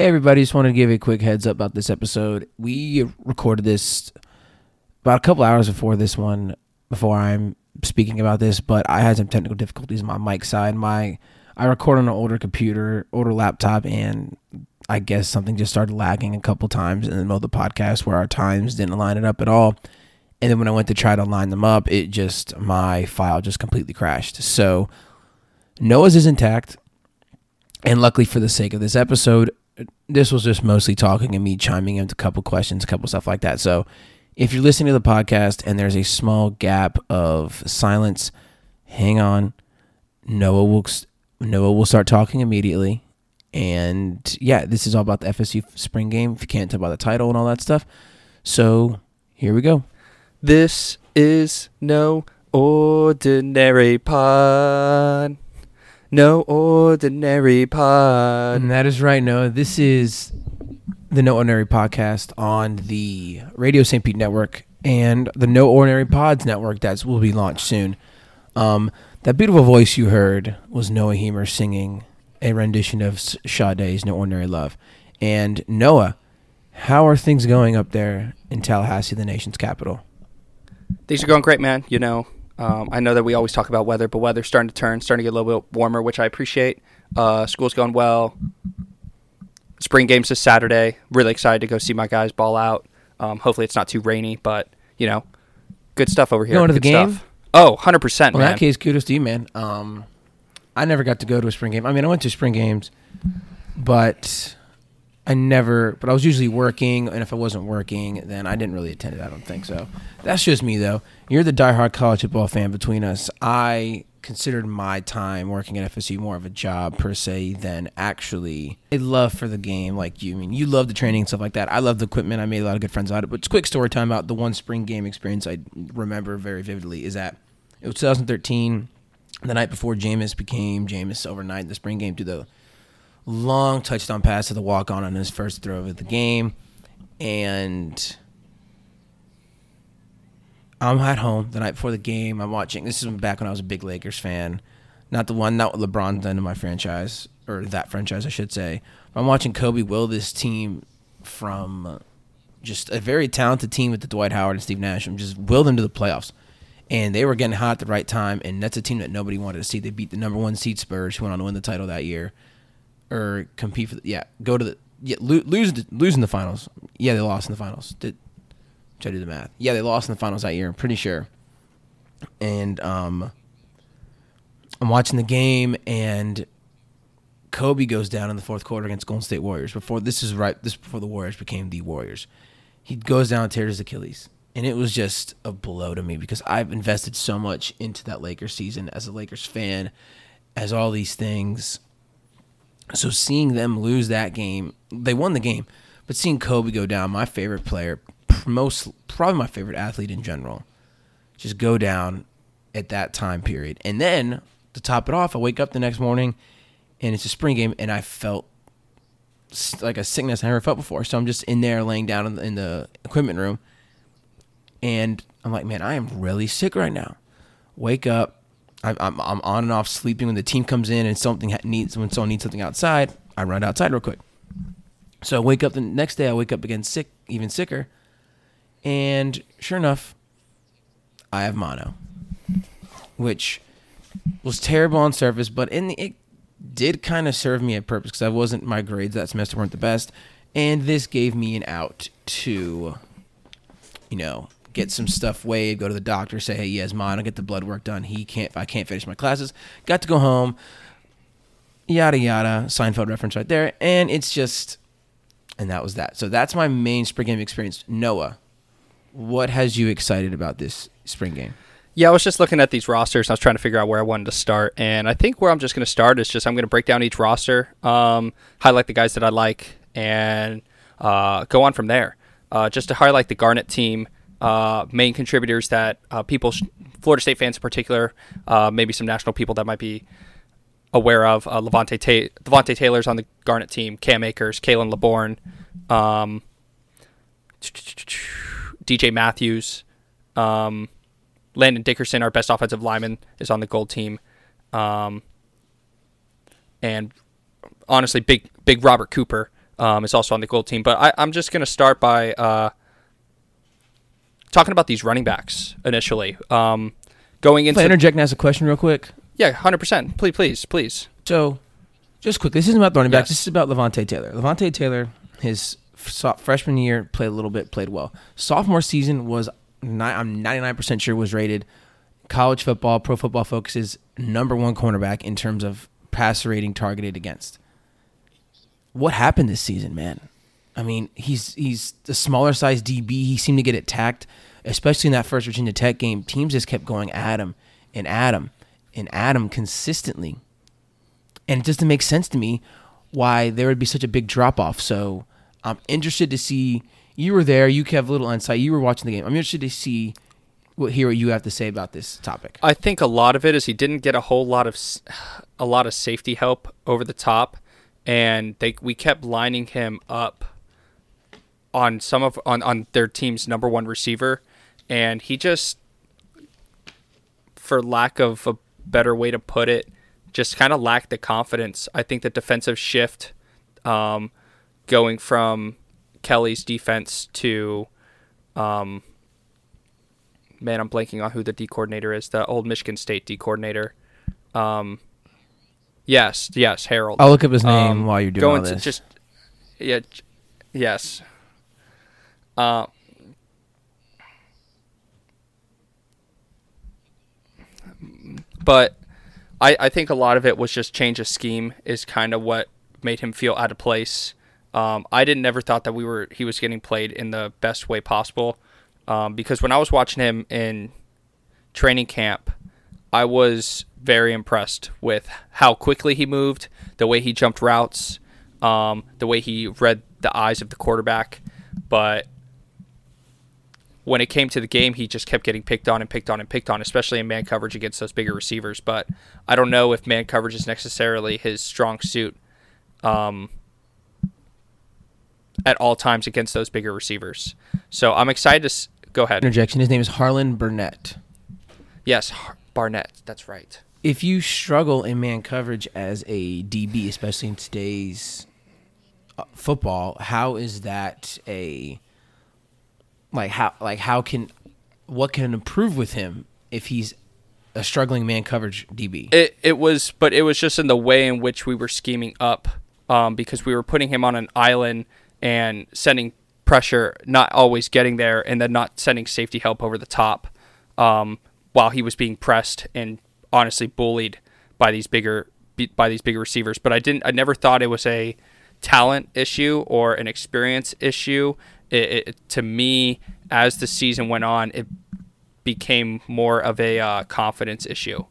Hey, everybody, just wanted to give a quick heads up about this episode. We recorded this about a couple hours before this one, before I'm speaking about this, but I had some technical difficulties on my mic side. My I record on an older computer, older laptop, and I guess something just started lagging a couple times in the middle of the podcast where our times didn't line it up at all. And then when I went to try to line them up, it just my file just completely crashed. So Noah's is intact. And luckily for the sake of this episode, this was just mostly talking and me chiming in with a couple questions, a couple stuff like that. So if you're listening to the podcast and there's a small gap of silence, hang on. Noah will Noah will start talking immediately. And yeah, this is all about the FSU spring game. If you can't tell by the title and all that stuff. So here we go. This is no ordinary pod. No ordinary pod. And that is right, Noah. This is the No Ordinary podcast on the Radio St. Pete Network and the No Ordinary Pods Network that will be launched soon. Um, that beautiful voice you heard was Noah Hiemer singing a rendition of Sade's No Ordinary Love. And Noah, how are things going up there in Tallahassee, the nation's capital? Things are going great, man. You know, um, I know that we always talk about weather, but weather's starting to turn, starting to get a little bit warmer, which I appreciate. Uh, school's going well. Spring games this Saturday. Really excited to go see my guys ball out. Um, hopefully it's not too rainy, but you know, good stuff over here. Going to the game? Stuff. Oh, 100 percent. Well, in that case, kudos to you, man. Um, I never got to go to a spring game. I mean, I went to spring games, but I never, but I was usually working, and if I wasn't working, then I didn't really attend it. I don't think so. That's just me, though. You're the diehard college football fan between us. I considered my time working at FSU more of a job per se than actually a love for the game. Like you, I mean, you love the training and stuff like that. I love the equipment. I made a lot of good friends out of it. But quick story time about the one spring game experience I remember very vividly is that it was 2013, the night before Jameis became Jameis overnight. In the spring game to the long touchdown pass to the walk on on his first throw of the game. And I'm at home the night before the game. I'm watching. This is back when I was a big Lakers fan. Not the one, not what LeBron done to my franchise, or that franchise, I should say. I'm watching Kobe will this team from just a very talented team with the Dwight Howard and Steve Nash, and just will them to the playoffs. And they were getting hot at the right time, and that's a team that nobody wanted to see. They beat the number one seed Spurs, who went on to win the title that year or compete for the, yeah go to the yeah lo- lose the, lose in the finals. Yeah they lost in the finals. Did try to do the math? Yeah they lost in the finals that year I'm pretty sure. And um I'm watching the game and Kobe goes down in the fourth quarter against Golden State Warriors. Before this is right this before the Warriors became the Warriors. He goes down and tears his Achilles. And it was just a blow to me because I've invested so much into that Lakers season as a Lakers fan as all these things so seeing them lose that game, they won the game, but seeing Kobe go down, my favorite player, most probably my favorite athlete in general, just go down at that time period. And then to top it off, I wake up the next morning and it's a spring game and I felt like a sickness I never felt before. So I'm just in there laying down in the, equipment room and I'm like, man, I am really sick right now. Wake up, I, I'm I'm on and off sleeping when the team comes in and something needs when someone needs something outside. I run outside real quick. So I wake up the next day. I wake up again sick, even sicker, and sure enough, I have mono, which was terrible on surface, but in the it did kind of serve me a purpose because I wasn't my grades that semester weren't the best, and this gave me an out to, you know, get some stuff weighed, go to the doctor, say, hey, he has mono, get the blood work done. He can't, I can't finish my classes. Got to go home, yada, yada. Seinfeld reference right there. And it's just, and that was that. So that's my main spring game experience. Noah, what has you excited about this spring game? Yeah, I was just looking at these rosters. I was trying to figure out where I wanted to start, and I think where I'm just going to start is just I'm going to break down each roster, um, highlight the guys that I like, and uh, go on from there. Uh, just to highlight the Garnet team, uh, main contributors that uh, people, Florida State fans in particular, uh, maybe some national people that might be aware of. Uh, Levonta, Ta- Levonta Taylor's on the Garnet team, Cam Akers, Khalan Laborn, um, DJ Matthews, um, Landon Dickerson, our best offensive lineman, is on the gold team. Um, and honestly, big big Robert Cooper um, is also on the gold team. But I, I'm just going to start by uh, talking about these running backs initially. Um, going Can I into interject and ask a question real quick? yeah, hundred percent. Please, please, please. So, just quick, this isn't about the running backs. Yes. This is about Levonta Taylor. Levonta Taylor, his freshman year, played a little bit, played well. Sophomore season was, ni- I'm 99% sure, was rated college football, pro football focuses number one cornerback in terms of passer rating targeted against. What happened this season, man? I mean, he's he's the smaller size DB. He seemed to get attacked, especially in that first Virginia Tech game. Teams just kept going at him and at him and at him consistently and it doesn't make sense to me why there would be such a big drop off. So I'm interested to see. You were there. You have a little insight. You were watching the game. I'm interested to see what hear what you have to say about this topic. I think a lot of it is he didn't get a whole lot of a lot of safety help over the top, and they we kept lining him up on some of on on their team's number one receiver, and he just, for lack of a better way to put it, just kind of lacked the confidence. I think the defensive shift, um, going from Kelly's defense to, um, man, I'm blanking on who the D coordinator is. The old Michigan State D coordinator. Um, yes, yes, Harold. I'll look up his name Um, while you're doing going all to this. just yeah, yes. Uh, but I, I think a lot of it was just change of scheme is kind of what made him feel out of place. Um, I didn't never thought that we were he was getting played in the best way possible um, because when I was watching him in training camp, I was very impressed with how quickly he moved, the way he jumped routes, um, the way he read the eyes of the quarterback. But when it came to the game, he just kept getting picked on and picked on and picked on, especially in man coverage against those bigger receivers. But I don't know if man coverage is necessarily his strong suit um, at all times against those bigger receivers. So I'm excited to s- go ahead. Interjection. His name is Harlon Burnett. Yes, Har- Barnett. That's right. If you struggle in man coverage as a DB, especially in today's uh, football, how is that a like how like how can what can improve with him if he's a struggling man coverage DB? It it was, but it was just in the way in which we were scheming up, um, because we were putting him on an island and sending pressure, not always getting there, and then not sending safety help over the top, um, while he was being pressed and honestly bullied by these bigger by these bigger receivers. But I didn't, I never thought it was a talent issue or an experience issue. It, it, to me, as the season went on, it became more of a uh, confidence issue.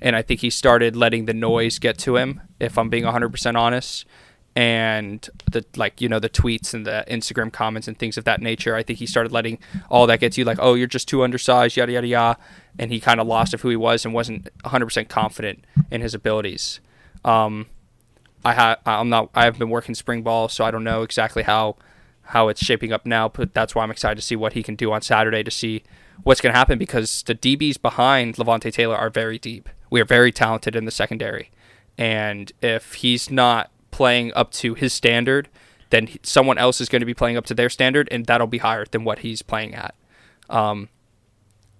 And I think he started letting the noise get to him, if I'm being 100% honest. And the like, you know, the tweets and the Instagram comments and things of that nature. I think he started letting all that get to you, like, oh, you're just too undersized, yada yada yada. And he kind of lost of who he was and wasn't 100% confident in his abilities. Um, I ha- I'm not. I have been working spring ball, so I don't know exactly how how it's shaping up now. But that's why I'm excited to see what he can do on Saturday to see what's going to happen because the DBs behind Levonta Taylor are very deep. We are very talented in the secondary, and if he's not playing up to his standard, then someone else is going to be playing up to their standard, and that'll be higher than what he's playing at. Um,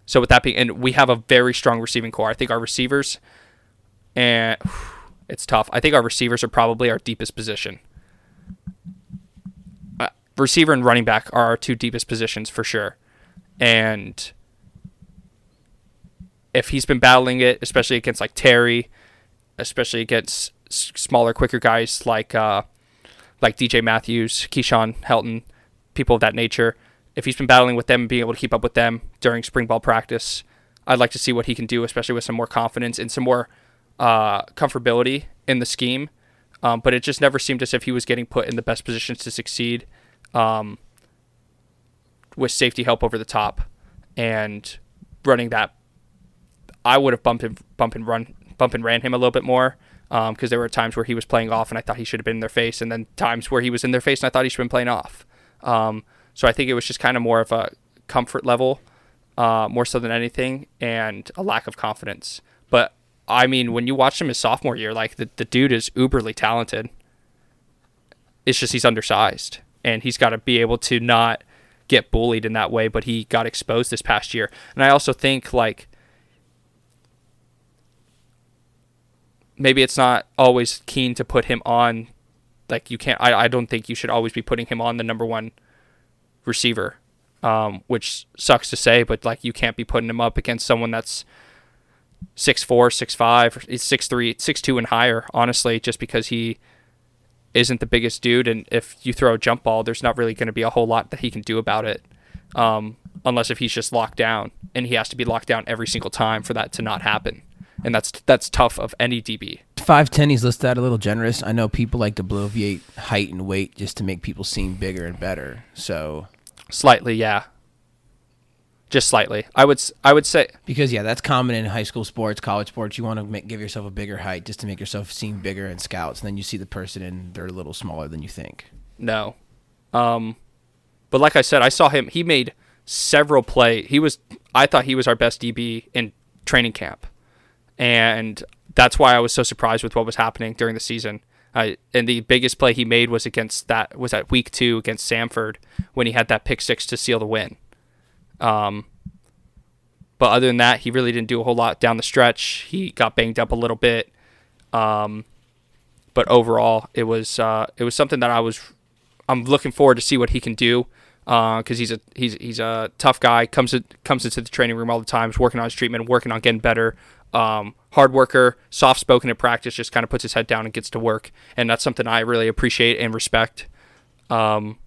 so with that being, and we have a very strong receiving core. I think our receivers, and it's tough. I think our receivers are probably our deepest position. Receiver and running back are our two deepest positions for sure. And if he's been battling it, especially against like Terry, especially against smaller, quicker guys like uh, like DJ Matthews, Keyshawn Helton, people of that nature, if he's been battling with them and being able to keep up with them during spring ball practice, I'd like to see what he can do, especially with some more confidence and some more uh, comfortability in the scheme. Um, but it just never seemed as if he was getting put in the best positions to succeed um, with safety help over the top and running that. I would have bumped and bump and run, bump and ran him a little bit more because there were times where he was playing off and I thought he should have been in their face, and then times where he was in their face and I thought he should have been playing off. Um, so I think it was just kind of more of a comfort level, uh, more so than anything, and a lack of confidence. But I mean, when you watch him his sophomore year, like the, the dude is uberly talented. it's just he's undersized and he's got to be able to not get bullied in that way. But he got exposed this past year, and I also think like maybe it's not always keen to put him on. Like you can't. I, I don't think you should always be putting him on the number one receiver, um, which sucks to say, but like you can't be putting him up against someone that's six four, six five, six three, six two and higher. Honestly, just because he isn't the biggest dude, and if you throw a jump ball, there's not really going to be a whole lot that he can do about it, um, unless if he's just locked down, and he has to be locked down every single time for that to not happen, and that's that's tough of any DB. Five ten, he's listed at a little generous. I know people like to bloviate height and weight just to make people seem bigger and better. So slightly, yeah, just slightly. I would I would say because yeah, that's common in high school sports, college sports. You want to make, give yourself a bigger height just to make yourself seem bigger in scouts, and then you see the person and they're a little smaller than you think. No, um, but like I said, I saw him. He made several play. He was I thought he was our best DB in training camp, and that's why I was so surprised with what was happening during the season. Uh, and the biggest play he made was against that was at week two against Samford when he had that pick six to seal the win. Um, but other than that, he really didn't do a whole lot down the stretch. He got banged up a little bit. Um, but overall, it was uh, it was something that I was I'm looking forward to see what he can do because uh, he's a he's he's a tough guy. comes to, comes into the training room all the time. He's working on his treatment, working on getting better. Um, hard worker, soft spoken at practice, just kind of puts his head down and gets to work, and that's something I really appreciate and respect. Um,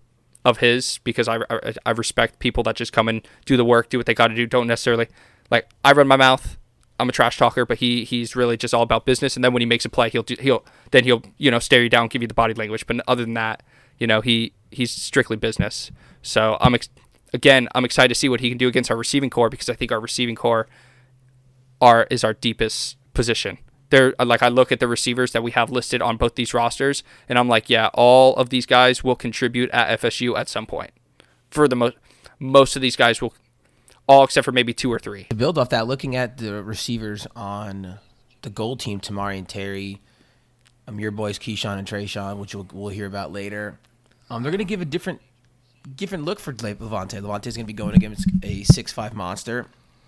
of his because I, I, I respect people that just come and do the work, do what they got to do. Don't necessarily like I run my mouth. I'm a trash talker, but he he's really just all about business. And then when he makes a play, he'll do, he'll then he'll you know stare you down, give you the body language. But other than that, you know he he's strictly business. So I'm ex- again I'm excited to see what he can do against our receiving core because I think our receiving core are is our deepest position they're like I look at the receivers that we have listed on both these rosters, and I'm like, yeah, all of these guys will contribute at FSU at some point. For the most, most of these guys will, all except for maybe two or three. To build off that, looking at the receivers on the gold team, Tamorrion Terry, um, your boys Keyshawn and Trayshawn, which we'll, we'll hear about later. Um, they're to give a different different look for Levonta. Levonta's to be going against a six five monster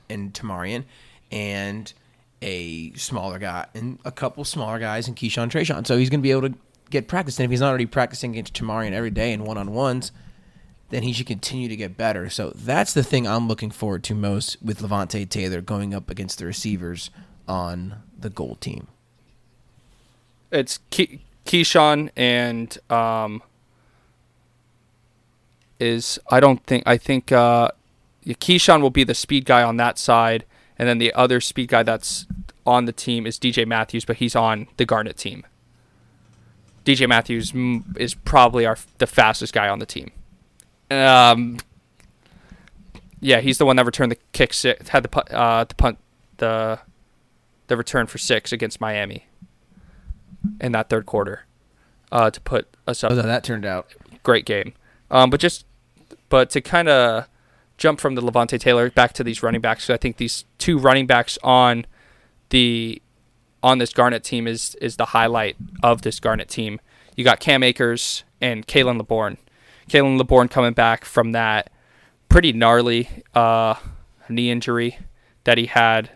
in Tamorrion, and – a smaller guy and a couple smaller guys in Keyshawn Trayshawn. So he's going to be able to get practice. And if he's not already practicing against Tamorrion every day in one on ones, then he should continue to get better. So that's the thing I'm looking forward to most with Levonta Taylor going up against the receivers on the gold team. It's Key- Keyshawn and um, is I don't think I think uh, Keyshawn will be the speed guy on that side and then the other speed guy that's on the team is DJ Matthews, but he's on the Garnet team. DJ Matthews is probably our the fastest guy on the team. Um, yeah, he's the one that returned the kick six, had the uh, the punt the the return for six against Miami in that third quarter uh, to put us up. Oh, that turned out great game. Um, but just but to kind of jump from the Levonta Taylor back to these running backs. So I think these two running backs on the on this Garnet team is is the highlight of this Garnet team. You got Cam Akers and Khalan Laborn. Khalan Laborn coming back from that pretty gnarly uh, knee injury that he had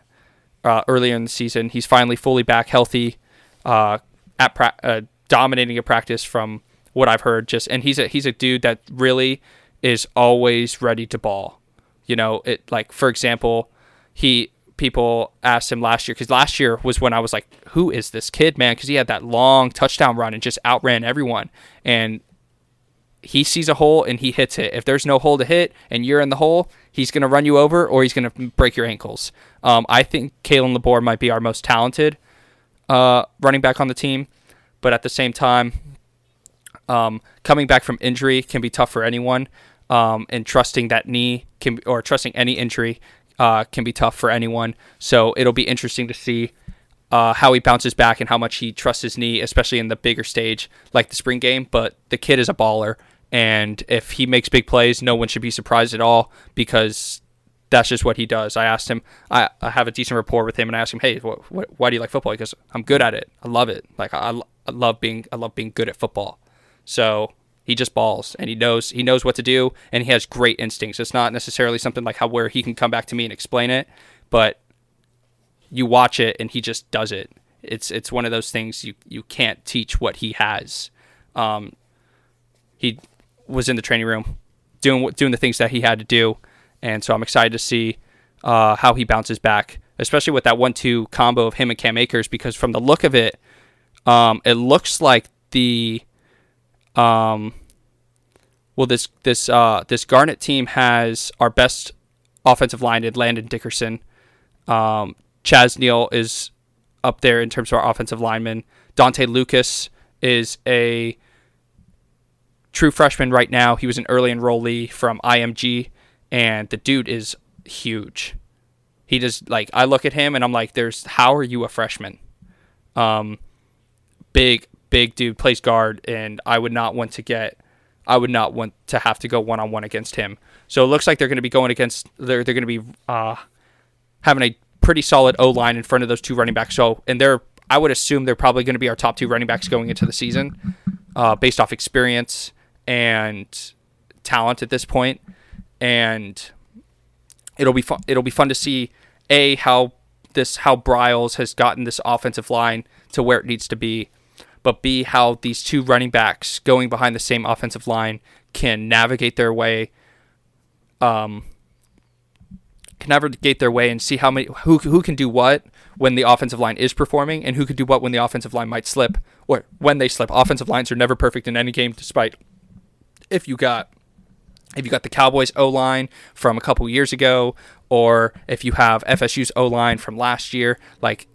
uh, earlier in the season. He's finally fully back, healthy, uh, at pra- uh, dominating a practice from what I've heard. Just and he's a he's a dude that really is always ready to ball. You know, it like for example, he people asked him last year because last year was when I was like, "Who is this kid, man?" Because he had that long touchdown run and just outran everyone. And he sees a hole and he hits it. If there's no hole to hit and you're in the hole, he's gonna run you over or he's gonna break your ankles. Um, I think Khalan Laborn might be our most talented uh, running back on the team, but at the same time, um, coming back from injury can be tough for anyone um, and trusting that knee can or trusting any injury uh, can be tough for anyone. So it'll be interesting to see uh, how he bounces back and how much he trusts his knee, especially in the bigger stage like the spring game. But the kid is a baller, and if he makes big plays, no one should be surprised at all because that's just what he does. I asked him, I, I have a decent rapport with him, and I asked him, hey, wh- wh- why do you like football? Because I'm good at it. I love it. Like I, I love being I love being good at football. So he just balls and he knows he knows what to do and he has great instincts. It's not necessarily something like how where he can come back to me and explain it, but you watch it and he just does it. It's it's one of those things you you can't teach what he has. Um, he was in the training room doing doing the things that he had to do, and so I'm excited to see uh, how he bounces back, especially with that one-two combo of him and Cam Akers. Because from the look of it, um, it looks like the um, well this this uh, this Garnet team has our best offensive line in Landon Dickerson. Um, Chaz Neal is up there in terms of our offensive lineman. Dontae Lucas is a true freshman right now. He was an early enrollee from IMG, and the dude is huge. He just like I look at him and I'm like, "There's how are you a freshman?" Um, big big dude plays guard, and I would not want to get, I would not want to have to go one on one against him. So it looks like they're going to be going against they're they're going to be uh, having a pretty solid O line in front of those two running backs. So and they're I would assume they're probably going to be our top two running backs going into the season, uh, based off experience and talent at this point. And it'll be fun. It'll be fun to see a how this how Briles has gotten this offensive line to where it needs to be, but b how these two running backs going behind the same offensive line can navigate their way. Um, can navigate their way and see how many who who can do what when the offensive line is performing and who can do what when the offensive line might slip or when they slip. Offensive lines are never perfect in any game, despite if you got if you got the Cowboys O line from a couple years ago, or if you have FSU's O line from last year, like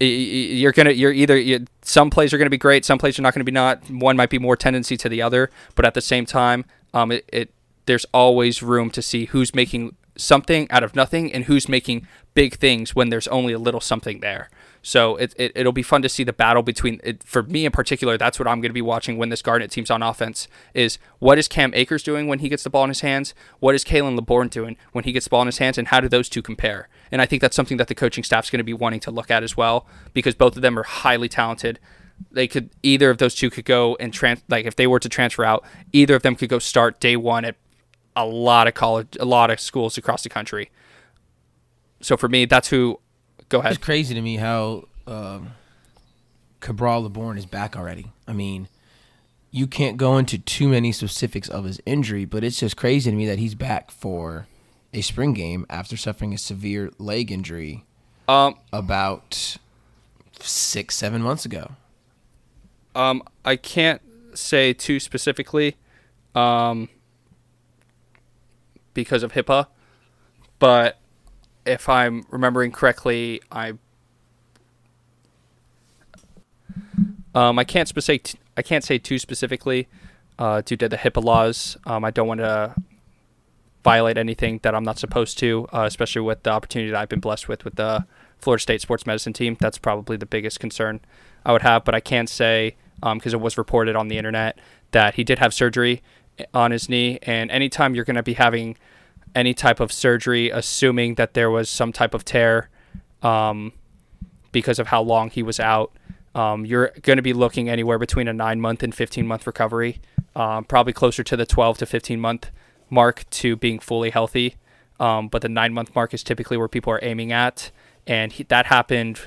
you're gonna you're either you, some plays are gonna be great, some plays are not gonna be not. One might be more tendency to the other, but at the same time, um, it, it there's always room to see who's making something out of nothing and who's making big things when there's only a little something there. So it, it, it'll be fun to see the battle between, it, for me in particular, that's what I'm going to be watching when this Garnet team's on offense is what is Cam Akers doing when he gets the ball in his hands? What is Khalan Laborn doing when he gets the ball in his hands? And how do those two compare? And I think that's something that the coaching staff's going to be wanting to look at as well because both of them are highly talented. They could, either of those two could go and, trans, like if they were to transfer out, either of them could go start day one at a lot of college, a lot of schools across the country. So for me, that's who. Go ahead. It's crazy to me how um, Cabral Laborn is back already. I mean, you can't go into too many specifics of his injury, but it's just crazy to me that he's back for a spring game after suffering a severe leg injury Um, about six, seven months ago. Um, I can't say too specifically, um, because of HIPAA, but if I'm remembering correctly, I um, I can't specific I can't say too specifically uh, due to the HIPAA laws. Um, I don't want to violate anything that I'm not supposed to, uh, especially with the opportunity that I've been blessed with with the Florida State sports medicine team. That's probably the biggest concern I would have. But I can say because um, it was reported on the internet that he did have surgery on his knee, and anytime you're going to be having any type of surgery, assuming that there was some type of tear um, because of how long he was out, um, you're going to be looking anywhere between a nine month and 15 month recovery, um, probably closer to the 12 to 15 month mark to being fully healthy. Um, but the nine month mark is typically where people are aiming at, and he, that happened.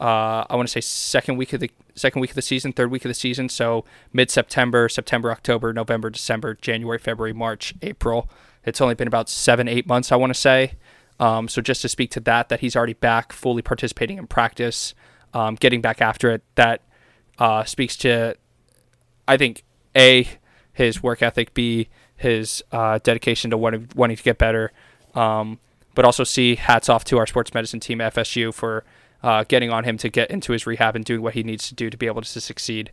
Uh, I want to say second week of the second week of the season, third week of the season. So mid September, September, October, November, December, January, February, March, April. It's only been about seven, eight months, I want to say. Um, so just to speak to that, that he's already back, fully participating in practice, um, getting back after it. That uh, speaks to, I think, a his work ethic, b his uh, dedication to wanting, wanting to get better, um, but also c hats off to our sports medicine team FSU for uh, getting on him to get into his rehab and doing what he needs to do to be able to succeed.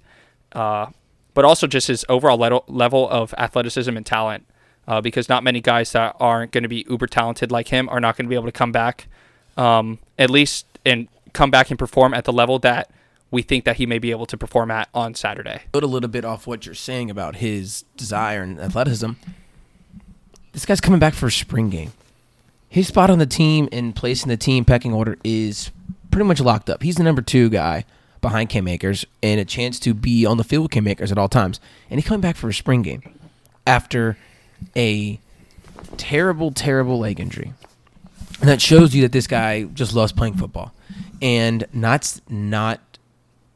Uh, but also just his overall level, level of athleticism and talent uh, because not many guys that aren't going to be uber talented like him are not going to be able to come back, um, at least and come back and perform at the level that we think that he may be able to perform at on Saturday. Build a little bit off what you're saying about his desire and athleticism. This guy's coming back for a spring game. His spot on the team and place in the team pecking order is pretty much locked up. He's the number two guy behind Cam Akers and a chance to be on the field with Cam Akers at all times. And he's coming back for a spring game after a terrible, terrible leg injury. And that shows you that this guy just loves playing football. And that's not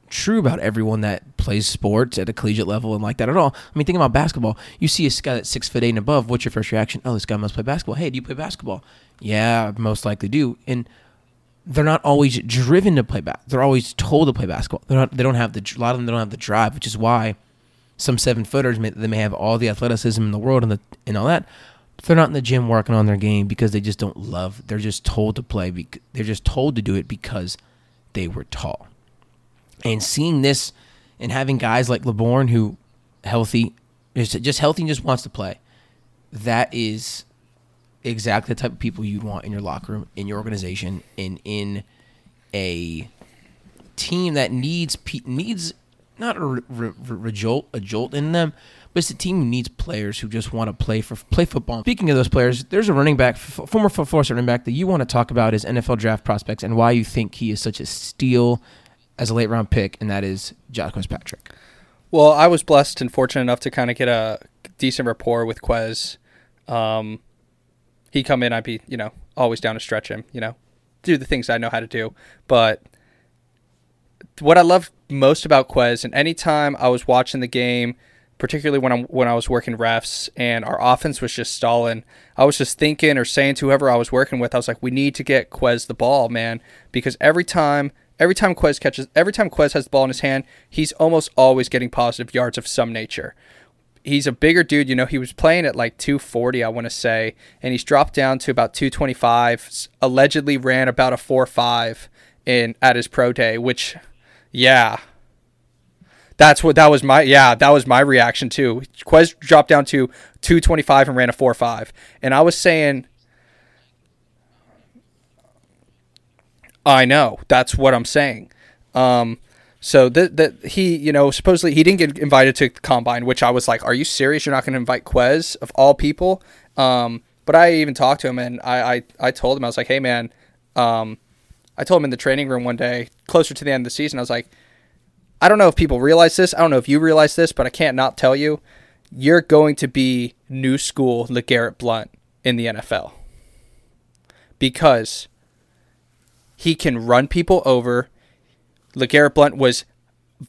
true about everyone that plays sports at a collegiate level and like that at all. I mean, think about basketball. You see a guy that's six foot eight and above. What's your first reaction? Oh, this guy must play basketball. Hey, do you play basketball? Yeah, most likely do. And they're not always driven to play back. They're always told to play basketball. They're not. They don't have the. A lot of them don't have the drive, which is why some seven footers may, they may have all the athleticism in the world and the and all that. But they're not in the gym working on their game because they just don't love. They're just told to play. They're just told to do it because they were tall. And seeing this and having guys like Laborn who healthy, just healthy and just wants to play, that is exactly the type of people you'd want in your locker room, in your organization, and in a team that needs needs not a, re, re, jolt, a jolt in them, but it's a team who needs players who just want to play for play football. Speaking of those players, there's a running back, former Force running back that you want to talk about his NFL draft prospects and why you think he is such a steal as a late round pick, and that is Jacques Patrick. Well, I was blessed and fortunate enough to kind of get a decent rapport with Quez. Um, he'd come in, I'd be, you know, always down to stretch him, you know, do the things I know how to do. But what I love most about Quez, and anytime I was watching the game, particularly when I when I was working refs and our offense was just stalling, I was just thinking or saying to whoever I was working with, I was like, we need to get Quez the ball, man, because every time every time Quez catches, every time Quez has the ball in his hand, he's almost always getting positive yards of some nature. He's a bigger dude. You know, he was playing at like 240, I want to say, and he's dropped down to about 225. Allegedly ran about a 4-5 in at his pro day, which, yeah, that's what that was my yeah that was my reaction too. Quez dropped down to 225 and ran a 4-5, and I was saying I know. That's what I'm saying. Um, so that that he, you know, supposedly he didn't get invited to the combine, which I was like, "Are you serious? You're not going to invite Quez of all people?" Um, but I even talked to him and I, I, I told him I was like, "Hey, man," um, I told him in the training room one day, closer to the end of the season, I was like, "I don't know if people realize this. I don't know if you realize this, but I can't not tell you, you're going to be new school LeGarrette Blount in the NFL because." He can run people over. LeGarrette Blount was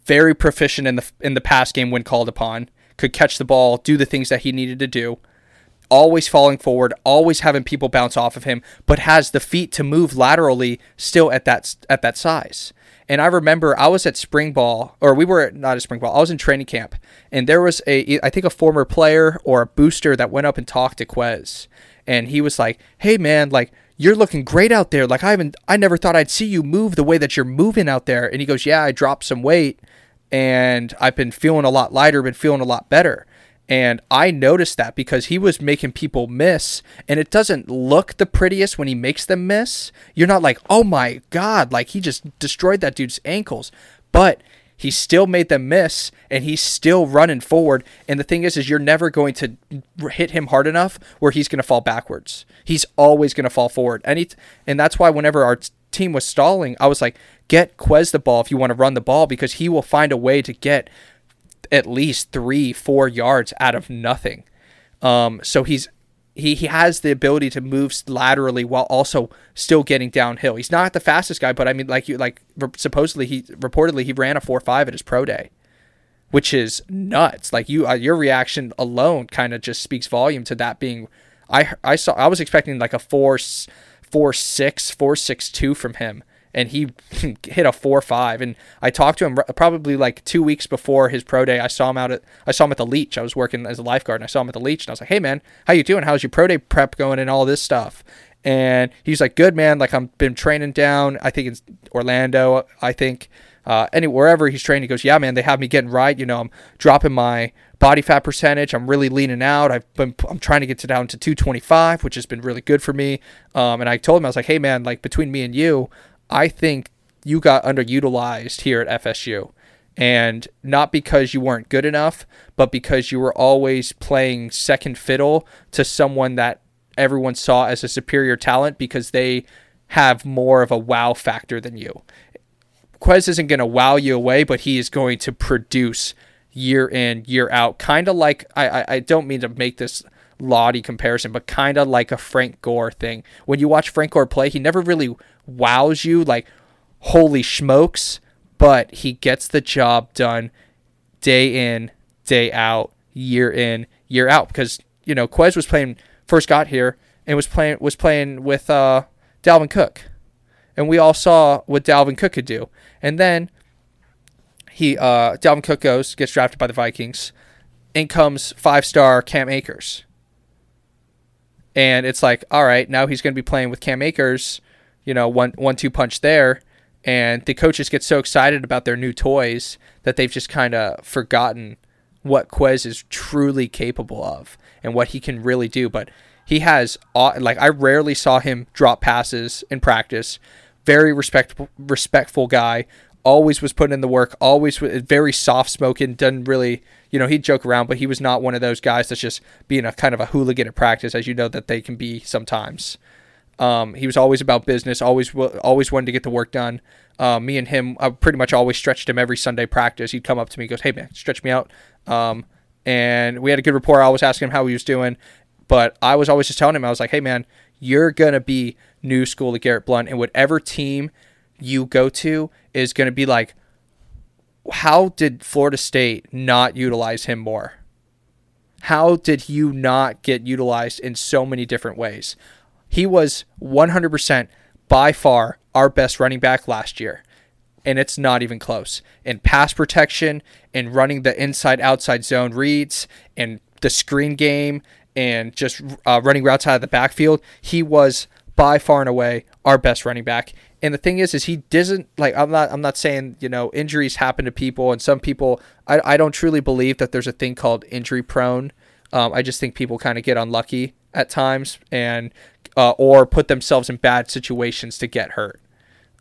very proficient in the in the pass game when called upon. Could catch the ball, do the things that he needed to do. Always falling forward, always having people bounce off of him, but has the feet to move laterally still at that at that size. And I remember I was at spring ball, or we were not at spring ball. I was in training camp, and there was a I think a former player or a booster that went up and talked to Quez, and he was like, "Hey man, like you're looking great out there. Like I haven't, I never thought I'd see you move the way that you're moving out there. And he goes, yeah, I dropped some weight and I've been feeling a lot lighter, been feeling a lot better. And I noticed that because he was making people miss, and it doesn't look the prettiest when he makes them miss. You're not like, oh my God, like he just destroyed that dude's ankles. But he still made them miss and he's still running forward and the thing is is you're never going to hit him hard enough where he's going to fall backwards he's always going to fall forward and he, and that's why whenever our team was stalling i was like get quez the ball if you want to run the ball because he will find a way to get at least three four yards out of nothing um, so he's he, he has the ability to move laterally while also still getting downhill. He's not the fastest guy, but I mean, like you, like supposedly he reportedly he ran a four five at his pro day, which is nuts. Like you, uh, your reaction alone kind of just speaks volume to that being. I I saw I was expecting like a four four six four six two from him, and he hit a four five. And I talked to him probably like two weeks before his pro day. I saw him out at I saw him at the Leach. I was working as a lifeguard, and I saw him at the Leach, and I was like, "Hey man, how you doing? How's your pro day prep going and all this stuff?" And he's like, "Good man. Like I'm been training down. I think it's Orlando. I think." Uh, any wherever he's training, he goes, yeah, man, they have me getting right. You know, I'm dropping my body fat percentage. I'm really leaning out. I've been, I'm trying to get to down to 225, which has been really good for me. Um, and I told him, I was like, hey, man, like between me and you, I think you got underutilized here at FSU. And not because you weren't good enough, but because you were always playing second fiddle to someone that everyone saw as a superior talent because they have more of a wow factor than you. Quez isn't going to wow you away, but he is going to produce year in, year out. Kind of like, I, I, I don't mean to make this laudy comparison, but kind of like a Frank Gore thing. When you watch Frank Gore play, he never really wows you like, holy smokes, but he gets the job done day in, day out, year in, year out. Because, you know, Quez was playing, first got here and was playing, was playing with uh, Dalvin Cook. And we all saw what Dalvin Cook could do. And then he uh, Dalvin Cook goes, gets drafted by the Vikings. In comes five star Cam Akers. And it's like, all right, now he's going to be playing with Cam Akers, you know, one one two punch there. And the coaches get so excited about their new toys that they've just kind of forgotten what Quez is truly capable of and what he can really do. But he has, like, I rarely saw him drop passes in practice. Very respectful, respectful guy always was putting in the work, always very soft spoken, doesn't really, you know, he'd joke around, but he was not one of those guys that's just being a kind of a hooligan at practice, as you know that they can be sometimes. Um, he was always about business, always always wanted to get the work done. Uh, me and him, I pretty much always stretched him every Sunday practice. He'd come up to me, goes, "Hey man, stretch me out," um, and we had a good rapport. I was asking him how he was doing, but I was always just telling him, I was like, "Hey man, you're gonna be new school to Garrett Blount, and whatever team you go to is going to be like, how did Florida State not utilize him more? How did you not get utilized in so many different ways? He was 100% by far our best running back last year. And it's not even close. In pass protection, in running the inside outside zone reads, and the screen game, and just uh, running routes out of the backfield, he was by far and away our best running back. And the thing is, is he doesn't like. I'm not. I'm not saying you know injuries happen to people, and some people. I, I don't truly believe that there's a thing called injury prone. Um, I just think people kind of get unlucky at times and uh, or put themselves in bad situations to get hurt.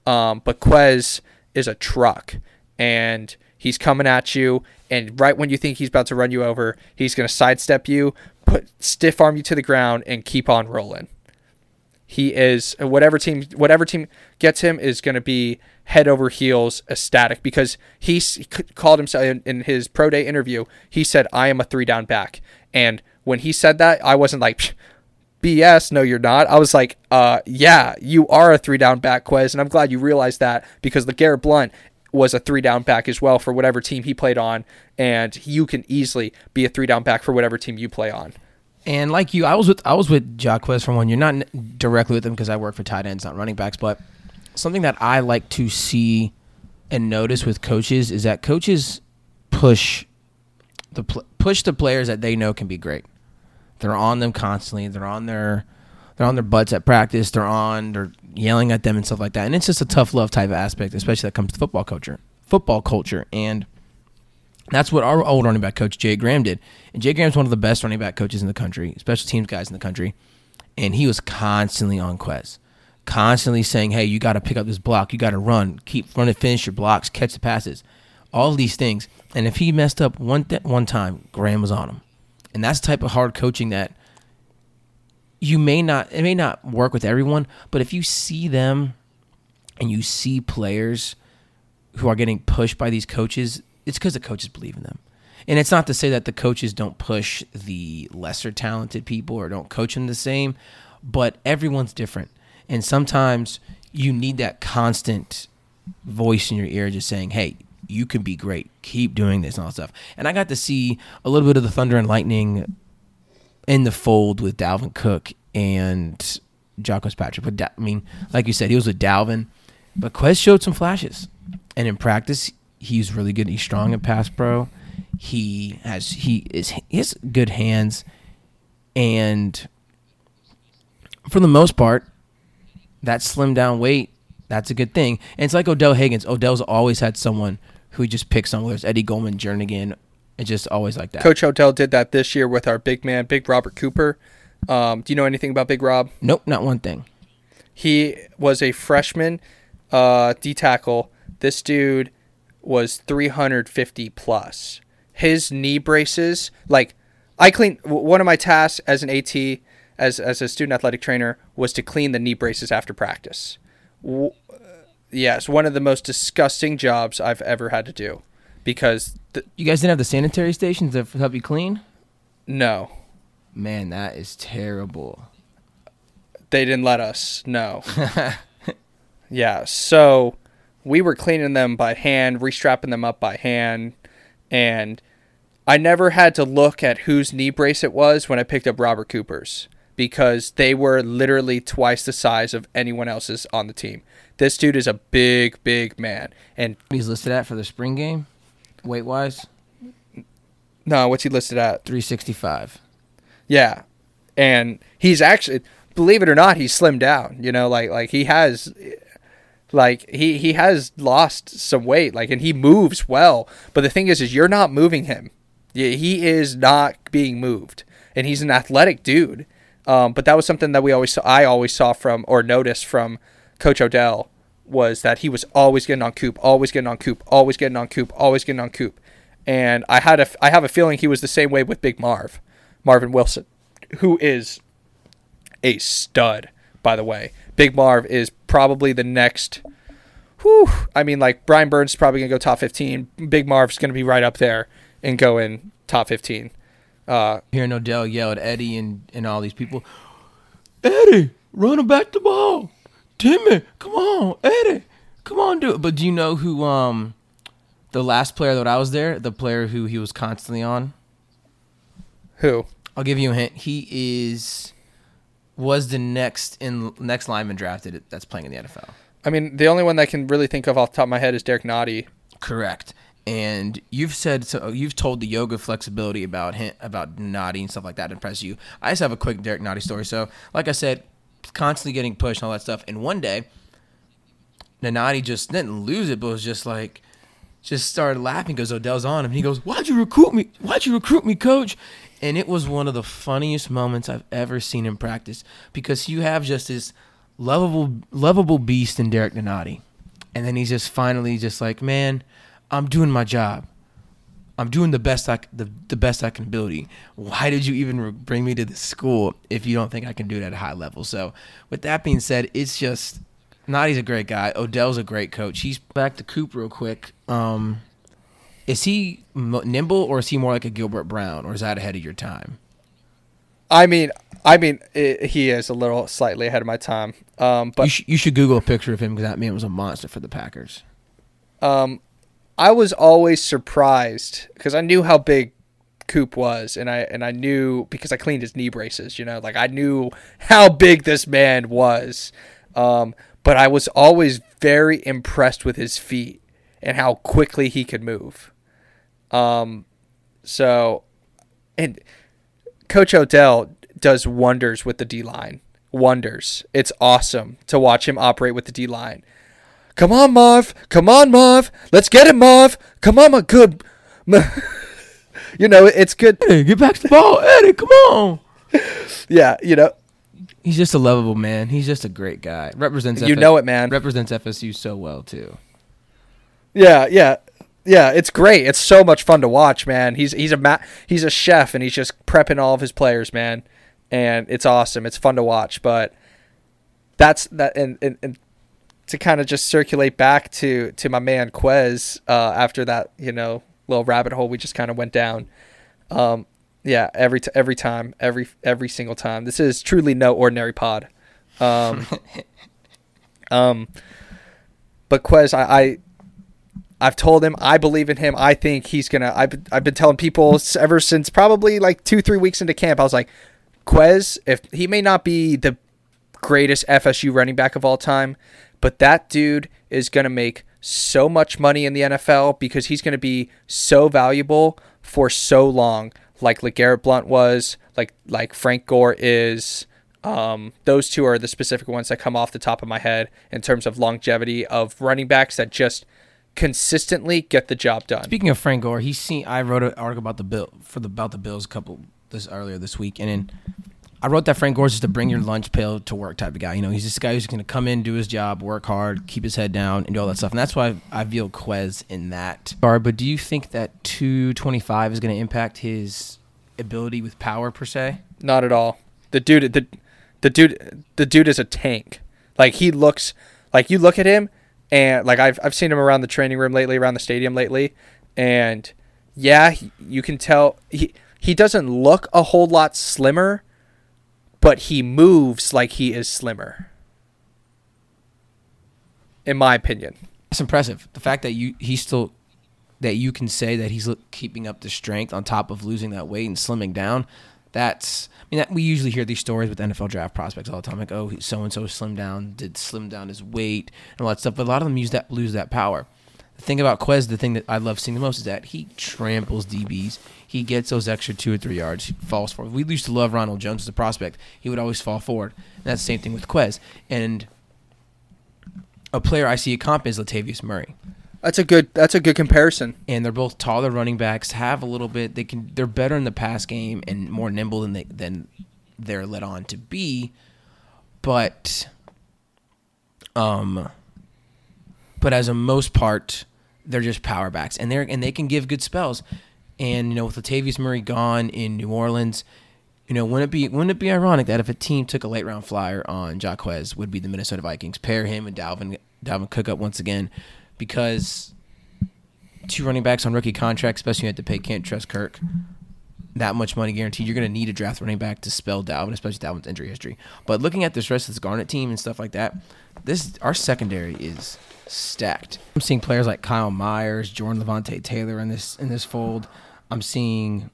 Um, but Quez is a truck, and he's coming at you, and right when you think he's about to run you over, he's going to sidestep you, put stiff arm you to the ground, and keep on rolling. He is whatever team whatever team gets him is going to be head over heels ecstatic because he called himself in, his pro day interview. He said, "I am a three down back," and when he said that, I wasn't like. BS, no, you're not. I was like, uh, yeah, you are a three down back, Quez, and I'm glad you realized that because the Garrett Blount was a three down back as well for whatever team he played on, and you can easily be a three down back for whatever team you play on. And like you, I was with I was with Jacques for one year, not directly with him because I work for tight ends, not running backs. But something that I like to see and notice with coaches is that coaches push the push the players that they know can be great. They're on them constantly. They're on their they're on their butts at practice. They're on. They're yelling at them and stuff like that. And it's just a tough love type of aspect, especially that comes to football culture. Football culture and that's what our old running back coach Jay Graham did. And Jay Graham's one of the best running back coaches in the country, special teams guys in the country. And he was constantly on Quez, constantly saying, "Hey, you got to pick up this block. You got to run, keep running, finish your blocks, catch the passes, all these things." And if he messed up one th- one time, Graham was on him. And that's the type of hard coaching that you may not it may not work with everyone, but if you see them and you see players who are getting pushed by these coaches, it's because the coaches believe in them. And it's not to say that the coaches don't push the lesser talented people or don't coach them the same, but everyone's different. And sometimes you need that constant voice in your ear just saying, hey, you can be great. Keep doing this and all that stuff. And I got to see a little bit of the Thunder and Lightning in the fold with Dalvin Cook and Jacques Patrick. But I mean, like you said, he was with Dalvin, but Quez showed some flashes. And in practice, He's really good. He's strong at pass pro. He has he is he has good hands, and for the most part, that slim down weight that's a good thing. And it's like Odell Haggins. Odell's always had someone who just picks on whether it's Eddie Goldman, Jernigan. It's just always like that. Coach Odell did that this year with our big man, Big Robert Cooper. Um, do you know anything about Big Rob? Nope, not one thing. He was a freshman uh, D tackle. This dude was 350 plus. His knee braces, like I clean one of my tasks as an AT as as a student athletic trainer was to clean the knee braces after practice. Uh, yes, one of the most disgusting jobs I've ever had to do, because You guys didn't have the sanitary stations to help you clean? no, Man, that is terrible. they didn't let us. No. yeah, so we were cleaning them by hand, restrapping them up by hand, and I never had to look at whose knee brace it was when I picked up Robert Cooper's because they were literally twice the size of anyone else's on the team. This dude is a big, big man, and He's listed at for the spring game, weight wise, no, what's he listed at? 365. Yeah, and he's actually, believe it or not, he's slimmed down. You know, like like he has, like he he has lost some weight. Like, and he moves well. But the thing is, is you're not moving him. He is not being moved, and he's an athletic dude. Um, but that was something that we always saw, I always saw from or noticed from Coach Odell was that he was always getting on Coop, always getting on Coop, always getting on Coop, always getting on Coop. And I had a I have a feeling he was the same way with Big Marv, Marvin Wilson, who is a stud, by the way. Big Marv is probably the next. Whew, I mean, like Brian Burns is probably gonna go top fifteen. Big Marv's gonna be right up there and go in top fifteen. Uh, Hearing Odell yell at Eddie and, and all these people, Eddie, run him back the ball. Timmy, come on, Eddie, come on, do it. But do you know who um the last player that I was there, the player who he was constantly on? who? I'll give you a hint. He is was the next in next lineman drafted that's playing in the NFL. I mean, the only one that I can really think of off the top of my head is Derrick Nnadi. Correct. And you've said so. Oh, you've told the yoga flexibility about him, about Nnadi and stuff like that to impress you. I just have a quick Derrick Nnadi story. So, like I said, constantly getting pushed and all that stuff. And one day, Nnadi just didn't lose it, but was just like, just started laughing because Odell's on him. And he goes, "Why'd you recruit me? Why'd you recruit me, coach?" And it was one of the funniest moments I've ever seen in practice because you have just this lovable, lovable beast in Derrick Nnadi, and then he's just finally just like, "Man." I'm doing my job. I'm doing the best I the, the best I can ability. Why did you even bring me to this school if you don't think I can do it at a high level? So, with that being said, it's just Nnadi's a great guy. Odell's a great coach. He's back to Coop real quick. Um, is he nimble or is he more like a Gilbert Brown or is that ahead of your time? I mean, I mean, i he is a little slightly ahead of my time. Um, but you, sh- you should Google a picture of him because that man was a monster for the Packers. um, I was always surprised because I knew how big Coop was, and I and I knew because I cleaned his knee braces. You know, like I knew how big this man was. Um, but I was always very impressed with his feet and how quickly he could move. Um, so, and Coach Odell does wonders with the D line. Wonders. It's awesome to watch him operate with the D line. Come on, Marv. Come on, Marv. Let's get it, Marv. Come on, my good. you know, it's good. Hey, get back to the ball, Eddie. Come on. Yeah, you know, He's just a lovable man. He's just a great guy. Represents you FS know it, man. represents FSU so well too. Yeah, yeah, yeah. It's great. It's so much fun to watch, man. He's he's a ma- he's a chef, and he's just prepping all of his players, man. And it's awesome. It's fun to watch. But that's that, and and, and to kind of just circulate back to to my man Quez uh, after that, you know, little rabbit hole we just kind of went down. Um, yeah, every t- every time, every every single time. This is truly no ordinary pod. Um, um, but Quez, I, I I've told him I believe in him. I think he's gonna. I've I've been telling people ever since probably like two three weeks into camp. I was like, Quez, if he may not be the greatest FSU running back of all time, but that dude is gonna make so much money in the NFL because he's gonna be so valuable for so long, like LeGarrette Blount was, like like Frank Gore is. Um, those two are the specific ones that come off the top of my head in terms of longevity of running backs that just consistently get the job done. Speaking of Frank Gore, he's seen. I wrote an article about the bill for the about the Bills a couple this earlier this week, and then I wrote that Frank Gore's just a bring your lunch pail to work type of guy. You know, he's this guy who's going to come in, do his job, work hard, keep his head down, and do all that stuff. And that's why I, I feel Quez in that. But do you think that 225 is going to impact his ability with power per se? Not at all. The dude, the the dude, the dude is a tank. Like he looks, like you look at him, and like I've I've seen him around the training room lately, around the stadium lately, and yeah, he, you can tell he he doesn't look a whole lot slimmer, but he moves like he is slimmer. In my opinion, That's impressive. The fact that you he's still that you can say that he's keeping up the strength on top of losing that weight and slimming down. That's I mean that, we usually hear these stories with NFL draft prospects all the time, like oh so and so slimmed down, did slim down his weight and all that stuff. But a lot of them use that lose that power. The thing about Quez, the thing that I love seeing the most is that he tramples DBs. He gets those extra two or three yards, He falls forward. We used to love Ronald Jones as a prospect. He would always fall forward. And that's the same thing with Quez. And a player I see a comp is Latavius Murray that's a good that's a good comparison. and they're both taller running backs. Have a little bit. They can. They're better in the pass game and more nimble than they than they're let on to be. But, um, but as a most part, they're just power backs, and they're and they can give good spells. And you know, with Latavius Murray gone in New Orleans, you know, wouldn't it be wouldn't it be ironic that if a team took a late round flyer on Jaquez, would be the Minnesota Vikings, pair him and Dalvin Dalvin Cook up once again, because two running backs on rookie contracts, especially you have to pay can't trust Kirk that much money guaranteed. You're going to need a draft running back to spell Dalvin, especially Dalvin's injury history. But looking at this rest of this Garnet team and stuff like that, this our secondary is stacked. I'm seeing players like Kyle Meyers, Jordan Levonta Taylor in this in this fold. I'm seeing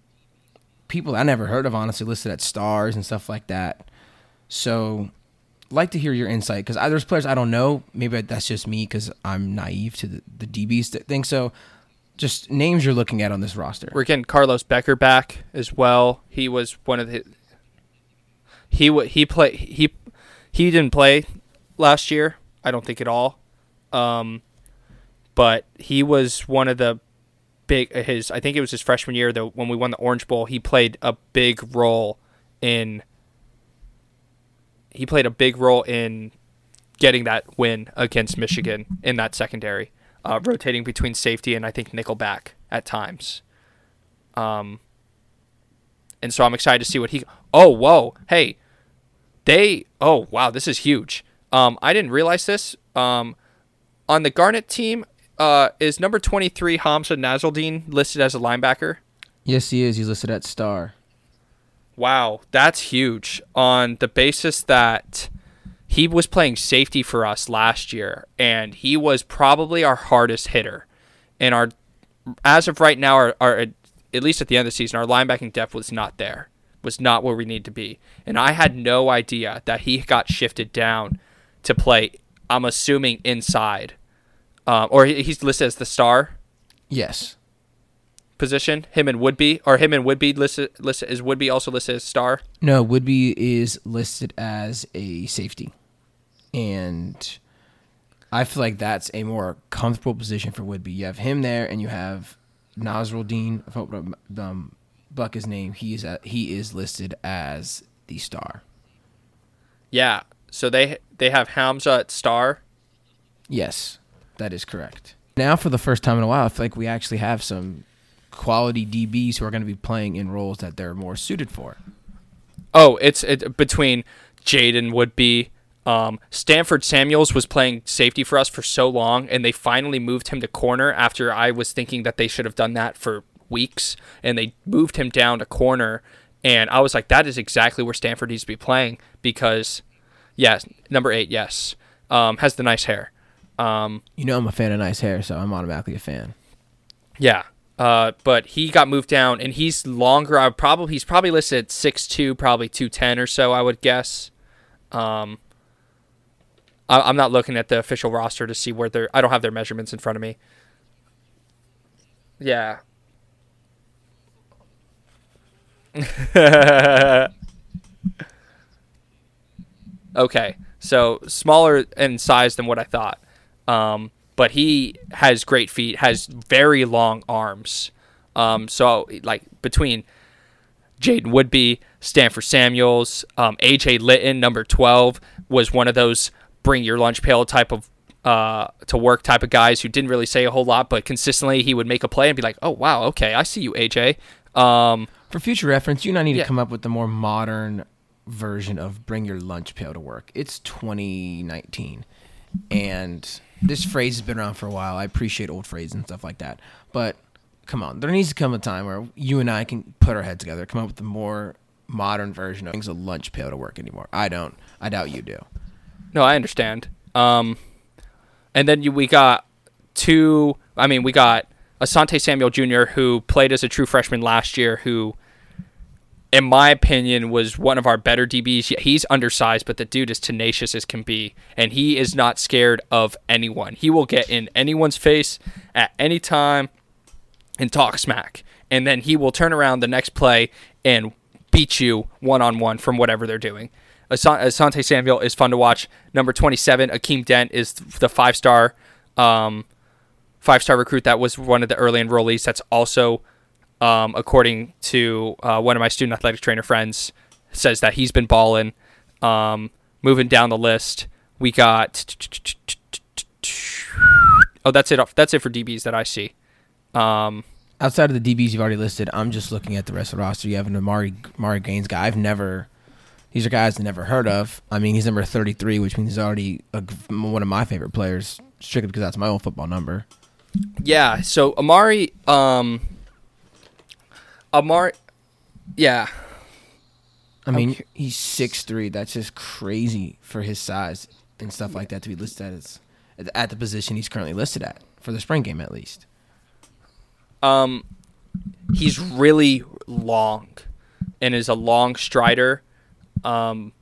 people I never heard of honestly listed at stars and stuff like that. So, like to hear your insight because there's players I don't know. Maybe that's just me because I'm naive to the, the DBs that think so. Just names you're looking at on this roster. We're getting Carlos Becker back as well. He was one of the he he play he he didn't play last year. I don't think at all. Um, but he was one of the big his I think it was his freshman year though when we won the Orange Bowl. He played a big role in he played a big role in getting that win against Michigan in that secondary, uh, rotating between safety and I think nickelback at times. Um, and so I'm excited to see what he. Oh, whoa, hey, they. Oh, wow, this is huge. Um, I didn't realize this. Um, on the Garnet team, uh, is number 23 Hamsah Nasirildeen listed as a linebacker? Yes, he is. He's listed at star. Wow, that's huge on the basis that he was playing safety for us last year and he was probably our hardest hitter. And our as of right now our, our at least at the end of the season our linebacking depth was not there. Was not where we need to be. And I had no idea that he got shifted down to play I'm assuming inside. Um, or he's listed as the star Yes. Position. Him and Woodbey, or him and Woodbey listed, listed is Woodbey also listed as star? No, Woodbey is listed as a safety. And I feel like that's a more comfortable position for Woodbey. You have him there, and you have Nasirildeen. If I um, Buck his name, he is at, he is listed as the star. Yeah. So they they have Hamsah at star. Yes, that is correct. Now, for the first time in a while, I feel like we actually have some quality DBs who are going to be playing in roles that they're more suited for. Oh, it's it, between Jaiden Woodbey. Um, Stanford Samuels was playing safety for us for so long, and they finally moved him to corner after I was thinking that they should have done that for weeks, and they moved him down to corner. And I was like, that is exactly where Stanford needs to be playing because, yes, number eight, yes, um, has the nice hair. Um, You know, I'm a fan of nice hair, so I'm automatically a fan. Yeah. Uh, but he got moved down, and he's longer. I probably he's probably listed at six two, probably two ten or so. I would guess. Um, I, I'm not looking at the official roster to see where they're. I don't have their measurements in front of me. Yeah. okay, so smaller in size than what I thought. Um, but he has great feet, has very long arms. Um, so like between Jaiden Woodbey, Stanford Samuels, um, AJ Lytton, number twelve, was one of those bring your lunch pail type of uh, to work type of guys who didn't really say a whole lot, but consistently he would make a play and be like, "Oh wow, okay, I see you, AJ." Um, For future reference, you and I need Yeah. to come up with the more modern version of bring your lunch pail to work. It's 2019. And this phrase has been around for a while. I appreciate old phrases and stuff like that, but come on, there needs to come a time where you and I can put our head together, come up with a more modern version of things a lunch pail to work anymore. I don't. I doubt you do. No, I understand. Um, and then you, we got two. I mean, we got Asante Samuel Jr., who played as a true freshman last year, who, in my opinion, was one of our better DBs. He's undersized, but the dude is tenacious as can be, and he is not scared of anyone. He will get in anyone's face at any time and talk smack, and then he will turn around the next play and beat you one on one from whatever they're doing. Asante Samuel is fun to watch. Number 27, Akeem Dent is the five star um, five star recruit that was one of the early enrollees. That's also, um, according to uh, one of my student athletic trainer friends, says that he's been balling. Um, moving down the list, we got. Oh, that's it. That's it for DBs that I see. Um, Outside of the DBs you've already listed, I'm just looking at the rest of the roster. You have an Amari Amari Gaines guy. I've never. These are guys I've never heard of. I mean, he's number 33, which means he's already a, one of my favorite players, strictly because that's my own football number. Yeah. So Amari, um, Amari, yeah. I mean, okay. he's six three. That's just crazy for his size and stuff like that to be listed as at the position he's currently listed at for the spring game, at least. Um, he's really long, and is a long strider. Um,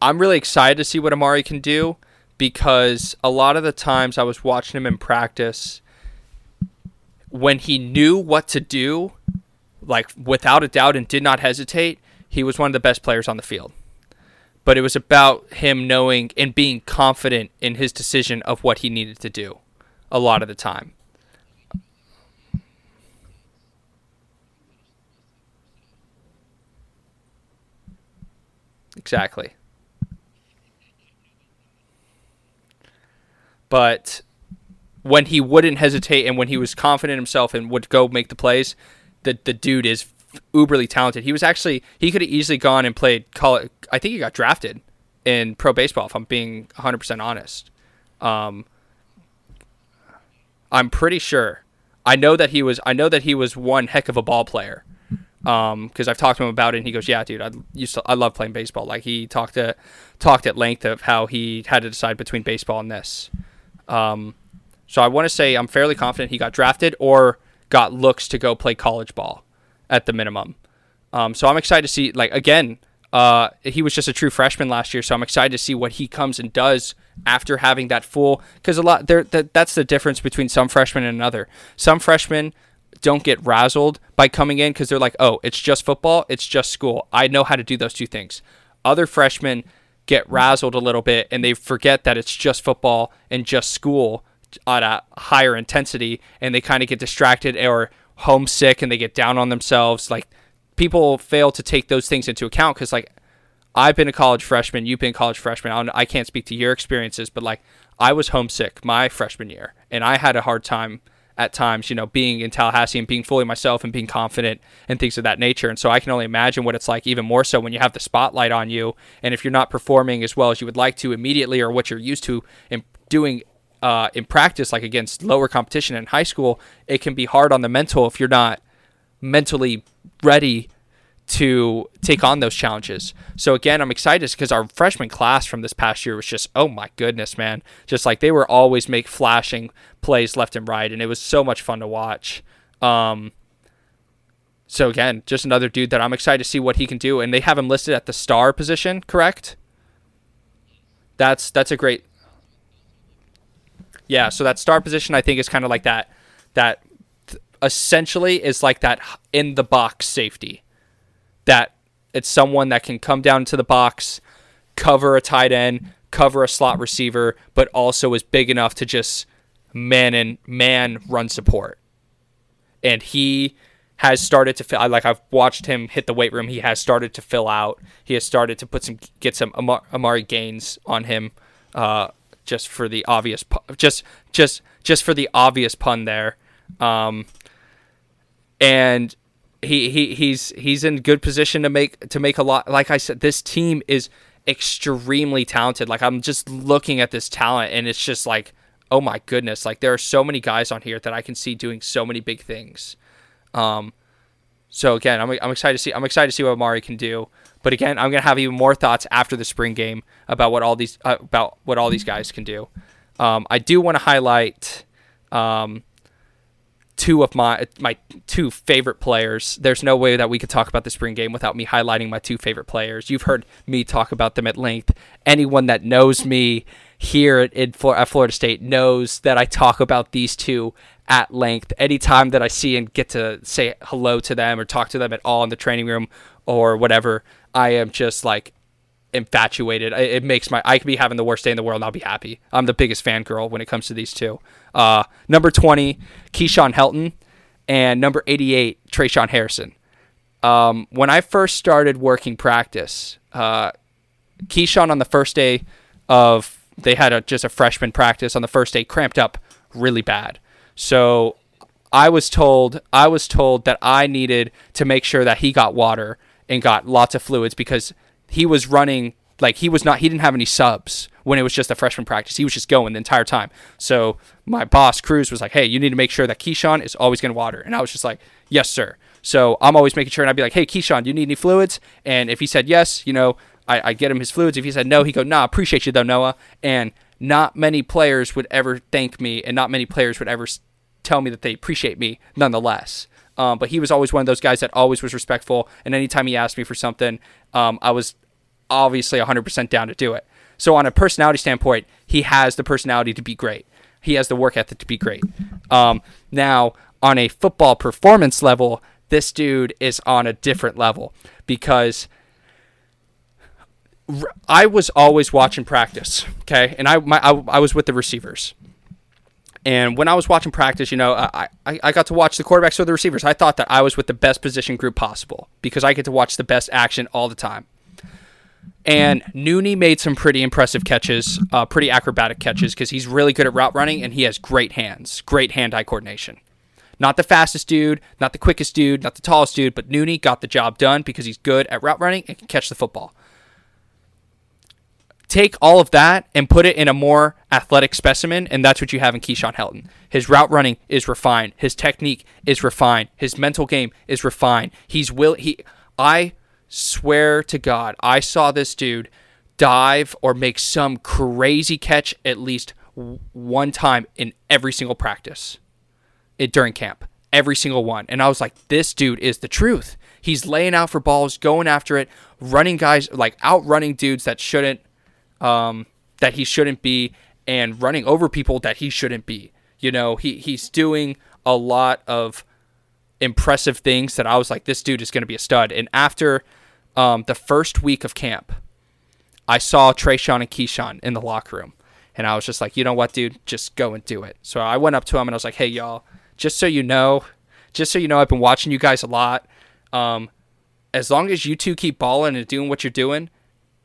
I'm really excited to see what Amari can do because a lot of the times I was watching him in practice when he knew what to do, like without a doubt and did not hesitate, he was one of the best players on the field. But it was about him knowing and being confident in his decision of what he needed to do a lot of the time. Exactly. but when he wouldn't hesitate and when he was confident himself and would go make the plays, the the dude is uberly talented. He was actually he could have easily gone and played college. I think he got drafted in pro baseball. If I'm being 100 percent honest, um, I'm pretty sure. I know that he was. I know that he was one heck of a ball player. Um, because I've talked to him about it, and he goes, "Yeah, dude, I used to. I love playing baseball." Like he talked to talked at length of how he had to decide between baseball and this. Um, so I want to say I'm fairly confident he got drafted or got looks to go play college ball at the minimum. Um, so I'm excited to see, like, again, uh, he was just a true freshman last year, so I'm excited to see what he comes and does after having that full. Because a lot there, that, that's the difference between some freshmen and another. Some freshmen don't get razzled by coming in because they're like, oh, it's just football, it's just school. I know how to do those two things. Other freshmen get razzled a little bit and they forget that it's just football and just school at a higher intensity and they kind of get distracted or homesick and they get down on themselves like people fail to take those things into account because like i've been a college freshman you've been a college freshman I can't speak to your experiences but like i was homesick my freshman year and i had a hard time at times, you know, being in Tallahassee and being fully myself and being confident and things of that nature. And so I can only imagine what it's like, even more so when you have the spotlight on you. And if you're not performing as well as you would like to immediately or what you're used to and doing uh, in practice, like against lower competition in high school, it can be hard on the mental if you're not mentally ready to take on those challenges. So again, I'm excited because our freshman class from this past year was just oh my goodness, man! Just like they were always make flashing plays left and right, and it was so much fun to watch. Um, so again, just another dude that I'm excited to see what he can do, and they have him listed at the star position, correct? That's that's a great. Yeah, so that star position I think is kind of like that that essentially is like that in the box safety that it's someone that can come down to the box, cover a tight end, cover a slot receiver, but also is big enough to just man and man run support. And he has started to fill. Like I've watched him hit the weight room. He has started to fill out. He has started to put some get some Amari Gaines on him, uh, just for the obvious, just just just for the obvious pun there. Um, and he, he he's he's in good position to make to make a lot. Like I said, this team is extremely talented. Like I'm just looking at this talent and it's just like, oh my goodness, like there are so many guys on here that I can see doing so many big things. Um, so again, I'm, I'm excited to see I'm excited to see what Amari can do. But again, I'm gonna have even more thoughts after the spring game about what all these uh, about what all these guys can do. Um, I do want to highlight um, two of my my two favorite players. There's no way that we could talk about the spring game without me highlighting my two favorite players. You've heard me talk about them at length. Anyone that knows me here at, at Florida State knows that I talk about these two at length. Anytime that I see and get to say hello to them or talk to them at all in the training room or whatever, I am just like infatuated. It makes my I could be having the worst day in the world and I'll be happy. I'm the biggest fangirl when it comes to these two. Uh, number 20, Keyshawn Helton, and number 88, Tre'Shaun Harrison. Um, when I first started working practice, uh, Keyshawn on the first day of they had a, just a freshman practice on the first day cramped up really bad. So I was told I was told that I needed to make sure that he got water and got lots of fluids because he was running like he was not he didn't have any subs when it was just a freshman practice. He was just going the entire time. So my boss Cruz was like, "Hey, you need to make sure that Keyshawn is always to water." And I was just like, "Yes, sir." So I'm always making sure, and I'd be like, "Hey, Keyshawn, do you need any fluids?" And if he said yes, you know, I, I get him his fluids. If he said no, he go, "Nah, appreciate you though, Noah." And not many players would ever thank me, and not many players would ever tell me that they appreciate me, nonetheless. Um, but he was always one of those guys that always was respectful, and anytime he asked me for something, um, I was obviously 100% down to do it. So on a personality standpoint, he has the personality to be great. He has the work ethic to be great. Um, now, on a football performance level, this dude is on a different level because I was always watching practice, okay, and I, my, I I was with the receivers. And when I was watching practice, you know, I, I, I got to watch the quarterbacks or the receivers. I thought that I was with the best position group possible because I get to watch the best action all the time. And Nooney made some pretty impressive catches, uh, pretty acrobatic catches, because he's really good at route running and he has great hands, great hand eye coordination. Not the fastest dude, not the quickest dude, not the tallest dude, but Nooney got the job done because he's good at route running and can catch the football. Take all of that and put it in a more athletic specimen, and that's what you have in Keyshawn Helton. His route running is refined, his technique is refined, his mental game is refined. He's will he I swear to God, I saw this dude dive or make some crazy catch at least one time in every single practice it, during camp. Every single one. And I was like, this dude is the truth. He's laying out for balls, going after it, running guys, like outrunning dudes that shouldn't, um, that he shouldn't be, and running over people that he shouldn't be. You know, he, he's doing a lot of impressive things that I was like, this dude is going to be a stud. And after um, the first week of camp, I saw Tre'Shaun and Keyshawn in the locker room. And I was just like, you know what, dude, just go and do it. So I went up to him and I was like, hey, y'all, just so you know, just so you know, I've been watching you guys a lot. Um, as long as you two keep balling and doing what you're doing,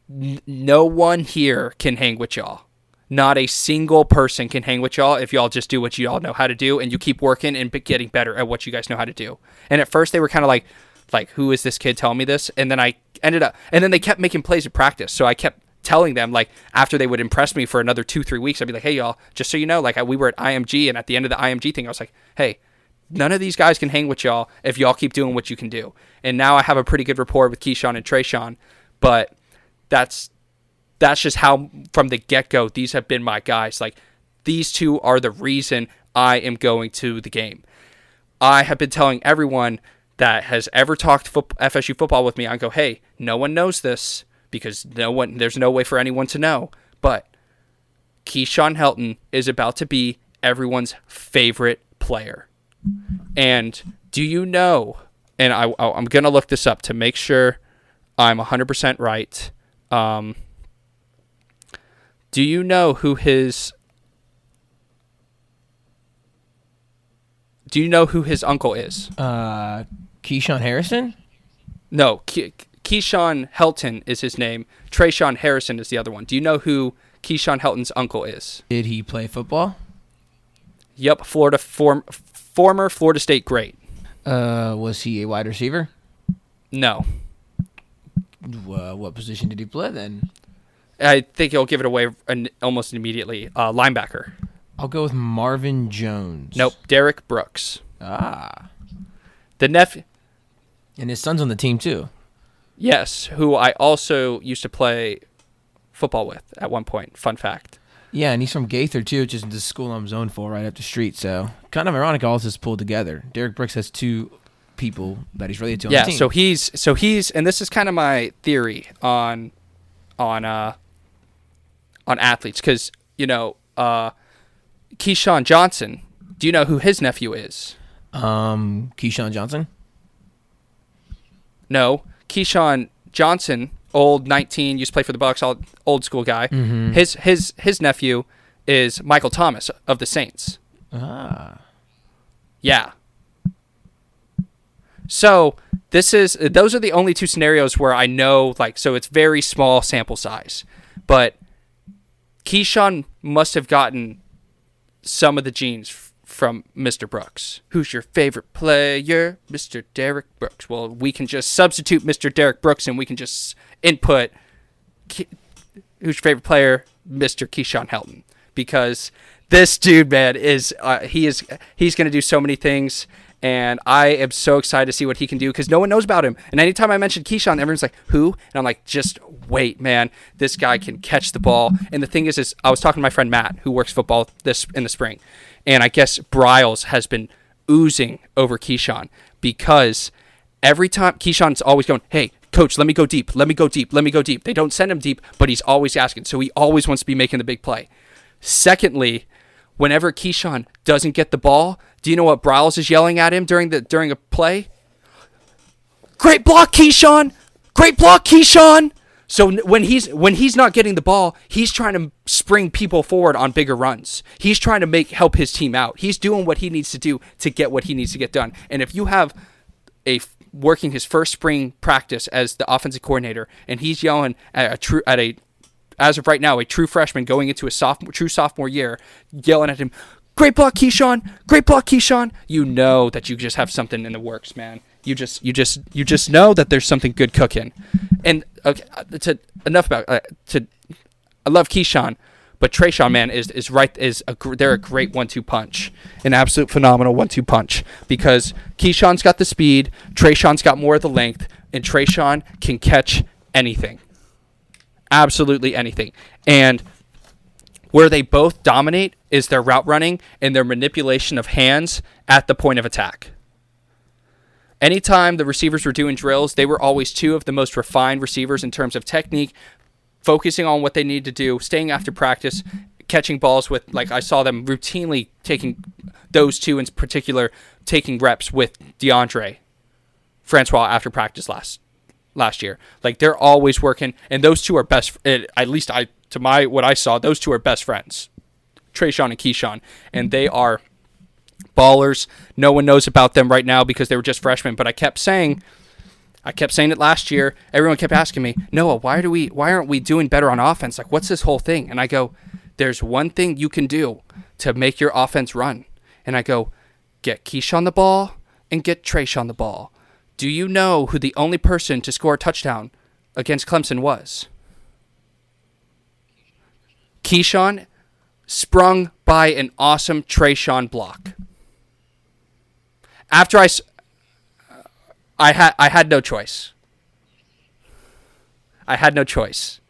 no one here can hang with y'all. Not a single person can hang with y'all if y'all just do what you all know how to do and you keep working and getting better at what you guys know how to do. And at first they were kind of like, like who is this kid telling me this and then i ended up and then they kept making plays at practice so i kept telling them like after they would impress me for another two three weeks i'd be like hey y'all just so you know like I, we were at img and at the end of the img thing i was like hey none of these guys can hang with y'all if y'all keep doing what you can do and now i have a pretty good rapport with keyshawn and tre'shaun but that's that's just how from the get-go these have been my guys like these two are the reason i am going to the game i have been telling everyone that has ever talked fo- FSU football with me, I go, hey, no one knows this because no one, there's no way for anyone to know. But Keyshawn Helton is about to be everyone's favorite player. And do you know? And I, I'm gonna look this up to make sure I'm 100% right. Um, do you know who his Do you know who his uncle is? Uh, Keyshawn Harrison? No, Ke- Keyshawn Helton is his name. Tre'Shaun Harrison is the other one. Do you know who Keyshawn Helton's uncle is? Did he play football? Yep, Florida form, former Florida State great. Uh, was he a wide receiver? No. Uh, what position did he play then? I think he'll give it away an, almost immediately. Uh, linebacker. I'll go with Marvin Jones. Nope. Derrick Brooks. Ah. The nephew. And his son's on the team too. Yes, who I also used to play football with at one point. Fun fact. Yeah, and he's from Gaither too, which is the school I'm zoned for right up the street. So kind of ironic all this is pulled together. Derrick Brooks has two people that he's related to yeah, so he's so he's and this is kind of my theory on on uh on athletes because you know uh Keyshawn Johnson. Do you know who his nephew is? um Keyshawn Johnson. No, Keyshawn Johnson, old 19, used to play for the Bucks, old, old school guy. His his his nephew is Michael Thomas of the Saints. Ah. Yeah. So this is those are the only two scenarios where I know like so it's very small sample size, but Keyshawn must have gotten some of the genes from Mr. Brooks. Who's your favorite player, Mr. Derrick Brooks? Well, we can just substitute Mr. Derrick Brooks and we can just input Ke- who's your favorite player, Mr. Keyshawn Helton, because this dude, man, is uh, he is he's to do so many things, and I am so excited to see what he can do because no one knows about him. And anytime I mention Keyshawn, everyone's like, "Who?" And I'm like, "Just wait, man, this guy can catch the ball." And the thing is, is I was talking to my friend Matt, who works football this in the spring, and I guess Briles has been oozing over Keyshawn because every time Keyshawn's always going, "Hey, coach, let me go deep. Let me go deep. Let me go deep." They don't send him deep, but he's always asking. So he always wants to be making the big play. Secondly, whenever Keyshawn doesn't get the ball, do you know what Briles is yelling at him during the during a play? Great block, Keyshawn. Great block, Keyshawn. So when he's when he's not getting the ball, he's trying to spring people forward on bigger runs. He's trying to make help his team out. He's doing what he needs to do to get what he needs to get done. And if you have a working his first spring practice as the offensive coordinator, and he's yelling at a true at a as of right now a true freshman going into a sophomore true sophomore year, yelling at him, "Great block, Keyshawn! Great block, Keyshawn!" You know that you just have something in the works, man. You just you just you just know that there's something good cooking. And okay, uh, to enough about uh, to I love Keyshawn, but Tre'Shaun man is is right is a they're a great one-two punch, an absolute phenomenal one-two punch because Keyshawn's got the speed, Tre'Shaun's got more of the length, and Tre'Shaun can catch anything, absolutely anything, and where they both dominate is their route running and their manipulation of hands at the point of attack. Anytime the receivers were doing drills, they were always two of the most refined receivers in terms of technique, focusing on what they need to do, staying after practice, catching balls with like I saw them routinely taking those two in particular taking reps with Deondre Francois after practice last last year. Like they're always working, and those two are best. At least I to my what I saw, those two are best friends, Tre'Shaun and Keyshawn, and they are ballers. No one knows about them right now because they were just freshmen. But I kept saying, I kept saying it last year. Everyone kept asking me, Noah, why do we, why aren't we doing better on offense? Like, what's this whole thing? And I go, there's one thing you can do to make your offense run. And I go, get Keyshawn the ball and get Tre'Shaun the ball. Do you know who the only person to score a touchdown against Clemson was? Keyshawn sprung by an awesome Tre'Shaun block. After I, I had I had no choice. I had no choice.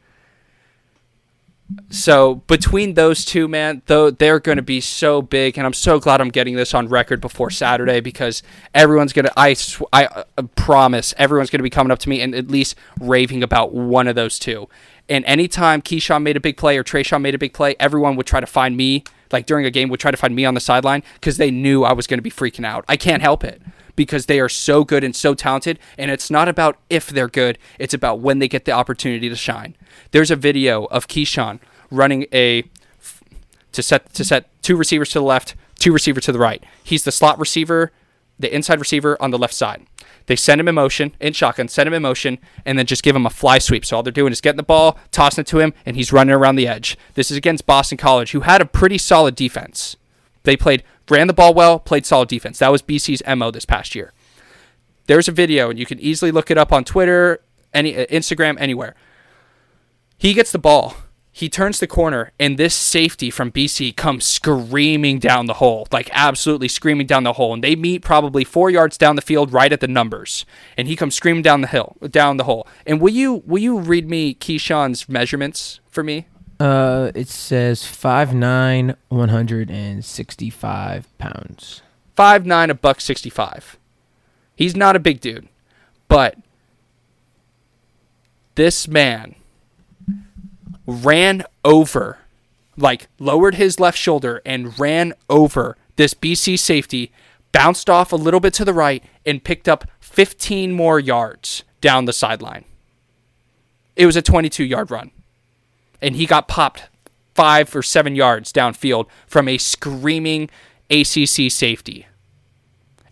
So between those two, man, though they're going to be so big, and I'm so glad I'm getting this on record before Saturday because everyone's gonna. I sw- I uh, promise everyone's gonna be coming up to me and at least raving about one of those two. And anytime Keyshawn made a big play or Tre'Shaun made a big play, everyone would try to find me, like during a game, would try to find me on the sideline because they knew I was going to be freaking out. I can't help it because they are so good and so talented. And it's not about if they're good, it's about when they get the opportunity to shine. There's a video of Keyshawn running a to set to set two receivers to the left, two receivers to the right. He's the slot receiver, the inside receiver on the left side. They send him in motion in shotgun, send him in motion, and then just give him a fly sweep. So all they're doing is getting the ball, tossing it to him, and he's running around the edge. This is against Boston College, who had a pretty solid defense. They played ran the ball well, played solid defense. That was BC's mo this past year. There's a video, and you can easily look it up on Twitter, any uh, Instagram, anywhere. He gets the ball. He turns the corner, and this safety from BC comes screaming down the hole, like absolutely screaming down the hole. And they meet probably four yards down the field, right at the numbers. And he comes screaming down the hill, down the hole. And will you will you read me Keyshawn's measurements for me? Uh, it says 5'9", 165 pounds. Five nine, a buck sixty five. He's not a big dude, but this man ran over, like lowered his left shoulder and ran over this BC safety, bounced off a little bit to the right, and picked up 15 more yards down the sideline. It was a 22 yard run. And he got popped five or seven yards downfield from a screaming ACC safety.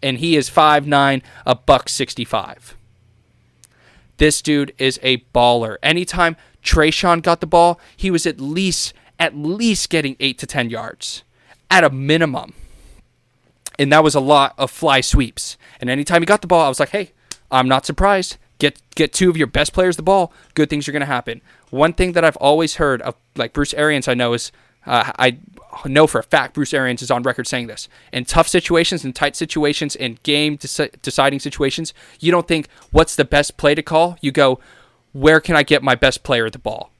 And he is 5'9, a buck 65. This dude is a baller. Anytime Tre'Shaun got the ball, he was at least at least getting eight to ten yards, at a minimum. And that was a lot of fly sweeps. And anytime he got the ball, I was like, hey, I'm not surprised. Get get two of your best players the ball. Good things are going to happen. One thing that I've always heard of, like Bruce Arians, I know is uh, I know for a fact Bruce Arians is on record saying this. In tough situations, in tight situations, in game deci- deciding situations, you don't think what's the best play to call. You go, where can I get my best player at the ball?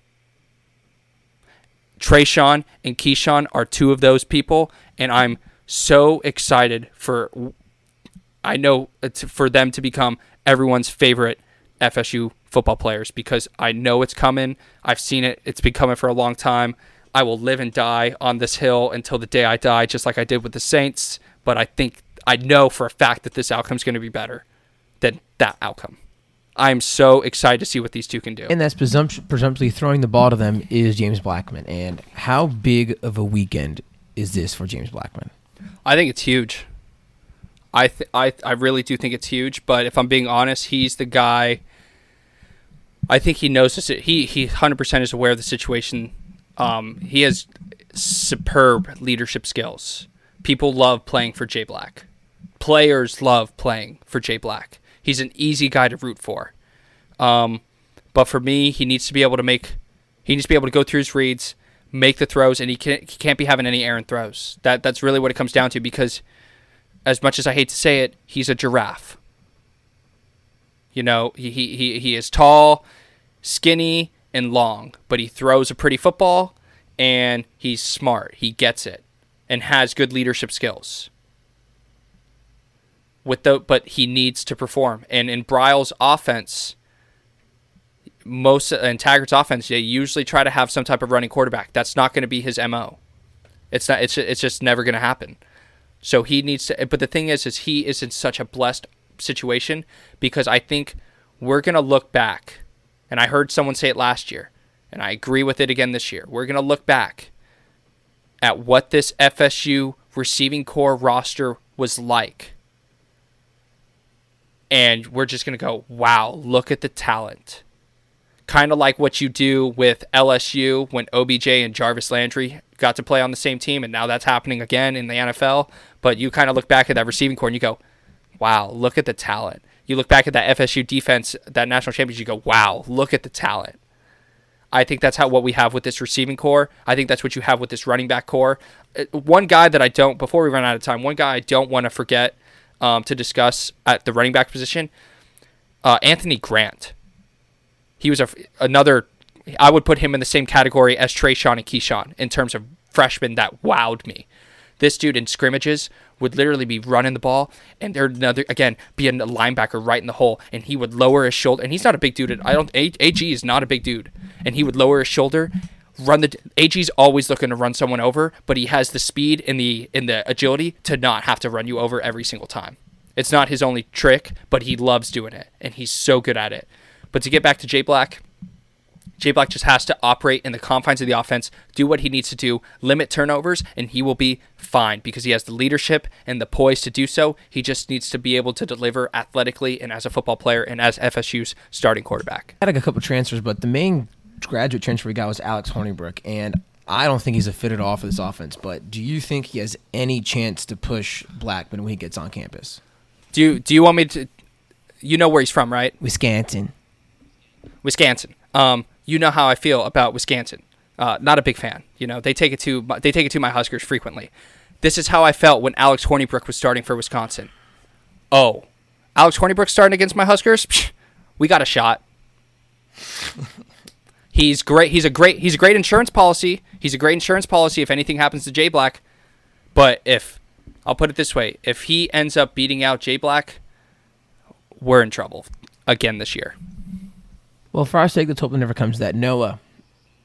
Tre'Shaun and Keyshawn are two of those people, and I'm so excited for. I know for them to become everyone's favorite FSU football players because I know it's coming. I've seen it. It's been coming for a long time. I will live and die on this hill until the day I die, just like I did with the Saints. But I think I know for a fact that this outcome is going to be better than that outcome. I'm so excited to see what these two can do. And that's presumptu- presumptively throwing the ball to them is James Blackman. And how big of a weekend is this for James Blackman? I think it's huge. I th- I I really do think it's huge. But if I'm being honest, he's the guy. I think he knows this. He he 100% is aware of the situation. Um, he has superb leadership skills. People love playing for Jay Black. Players love playing for Jay Black. He's an easy guy to root for. Um, but for me, he needs to be able to make. He needs to be able to go through his reads, make the throws, and he can't he can't be having any errant throws. That that's really what it comes down to. Because, as much as I hate to say it, he's a giraffe. You know, he he he, he is tall, skinny, and long, but he throws a pretty football, and he's smart. He gets it, and has good leadership skills with the but he needs to perform. And in Briles' offense, most in Taggart's offense, they usually try to have some type of running quarterback. That's not going to be his mo. It's not. It's it's just never going to happen. So he needs to. But the thing is, is he is in such a blessed situation because I think we're going to look back, and I heard someone say it last year, and I agree with it again this year. We're going to look back at what this FSU receiving corps roster was like and we're just going to go, wow, look at the talent. Kind of like what you do with LSU when OBJ and Jarvis Landry got to play on the same team, and now that's happening again in the NFL. But you kind of look back at that receiving corps and you go, wow, look at the talent. You look back at that FSU defense, that national championship, you go, wow, look at the talent. I think that's how what we have with this receiving corps. I think that's what you have with this running back corps. Uh, one guy that I don't, before we run out of time, one guy I don't want to forget um, to discuss at the running back position. Uh, Anthony Grant. He was a, another. I would put him in the same category as Trey Tre'Shaun and Keyshawn in terms of freshmen that wowed me. This dude in scrimmages would literally be running the ball, and there'd another again be a linebacker right in the hole, and he would lower his shoulder. And he's not a big dude. I don't. AG is not a big dude, and he would lower his shoulder run the AG's always looking to run someone over, but he has the speed and the in the agility to not have to run you over every single time. It's not his only trick, but he loves doing it and he's so good at it. But to get back to Jay Black, Jay Black just has to operate in the confines of the offense, do what he needs to do, limit turnovers, and he will be fine because he has the leadership and the poise to do so. He just needs to be able to deliver athletically and as a football player and as FSU's starting quarterback. I had a couple transfers, but the main graduate transfer we got was Alex Hornibrook, and I don't think he's a fit at all for this offense. But do you think he has any chance to push Blackman when he gets on campus? Do you do you want me to? You know where he's from, right? Wisconsin. Wisconsin. Um, you know how I feel about Wisconsin. Uh, not a big fan. You know, they take it to they take it to my Huskers frequently. This is how I felt when Alex Hornibrook was starting for Wisconsin. Oh, Alex Hornibrook starting against my Huskers? Psh, we got a shot. he's great. He's a great. He's a great insurance policy. He's a great insurance policy if anything happens to Jay Black. But if I'll put it this way, if he ends up beating out Jay Black, we're in trouble again this year. Well, for our sake, let's hope it never comes to that. Noah,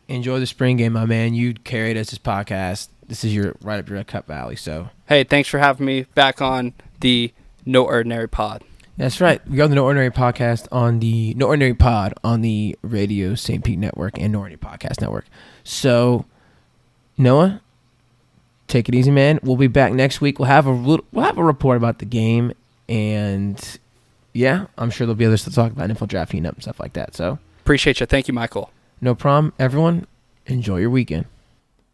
enjoy the spring game, my man. You carried us this podcast. This is your right up your Cup Valley. So Hey, thanks for having me back on the No Ordinary Pod. That's right. We got the No Ordinary podcast on the No Ordinary Pod on the Radio St. Pete Network and No Ordinary Podcast Network. So Noah, take it easy, man. We'll be back next week. We'll have a little, we'll have a report about the game, and yeah, I'm sure there'll be others to talk about NFL draft up and stuff like that. So Appreciate you. Thank you, Michael. no problem, everyone. Enjoy your weekend.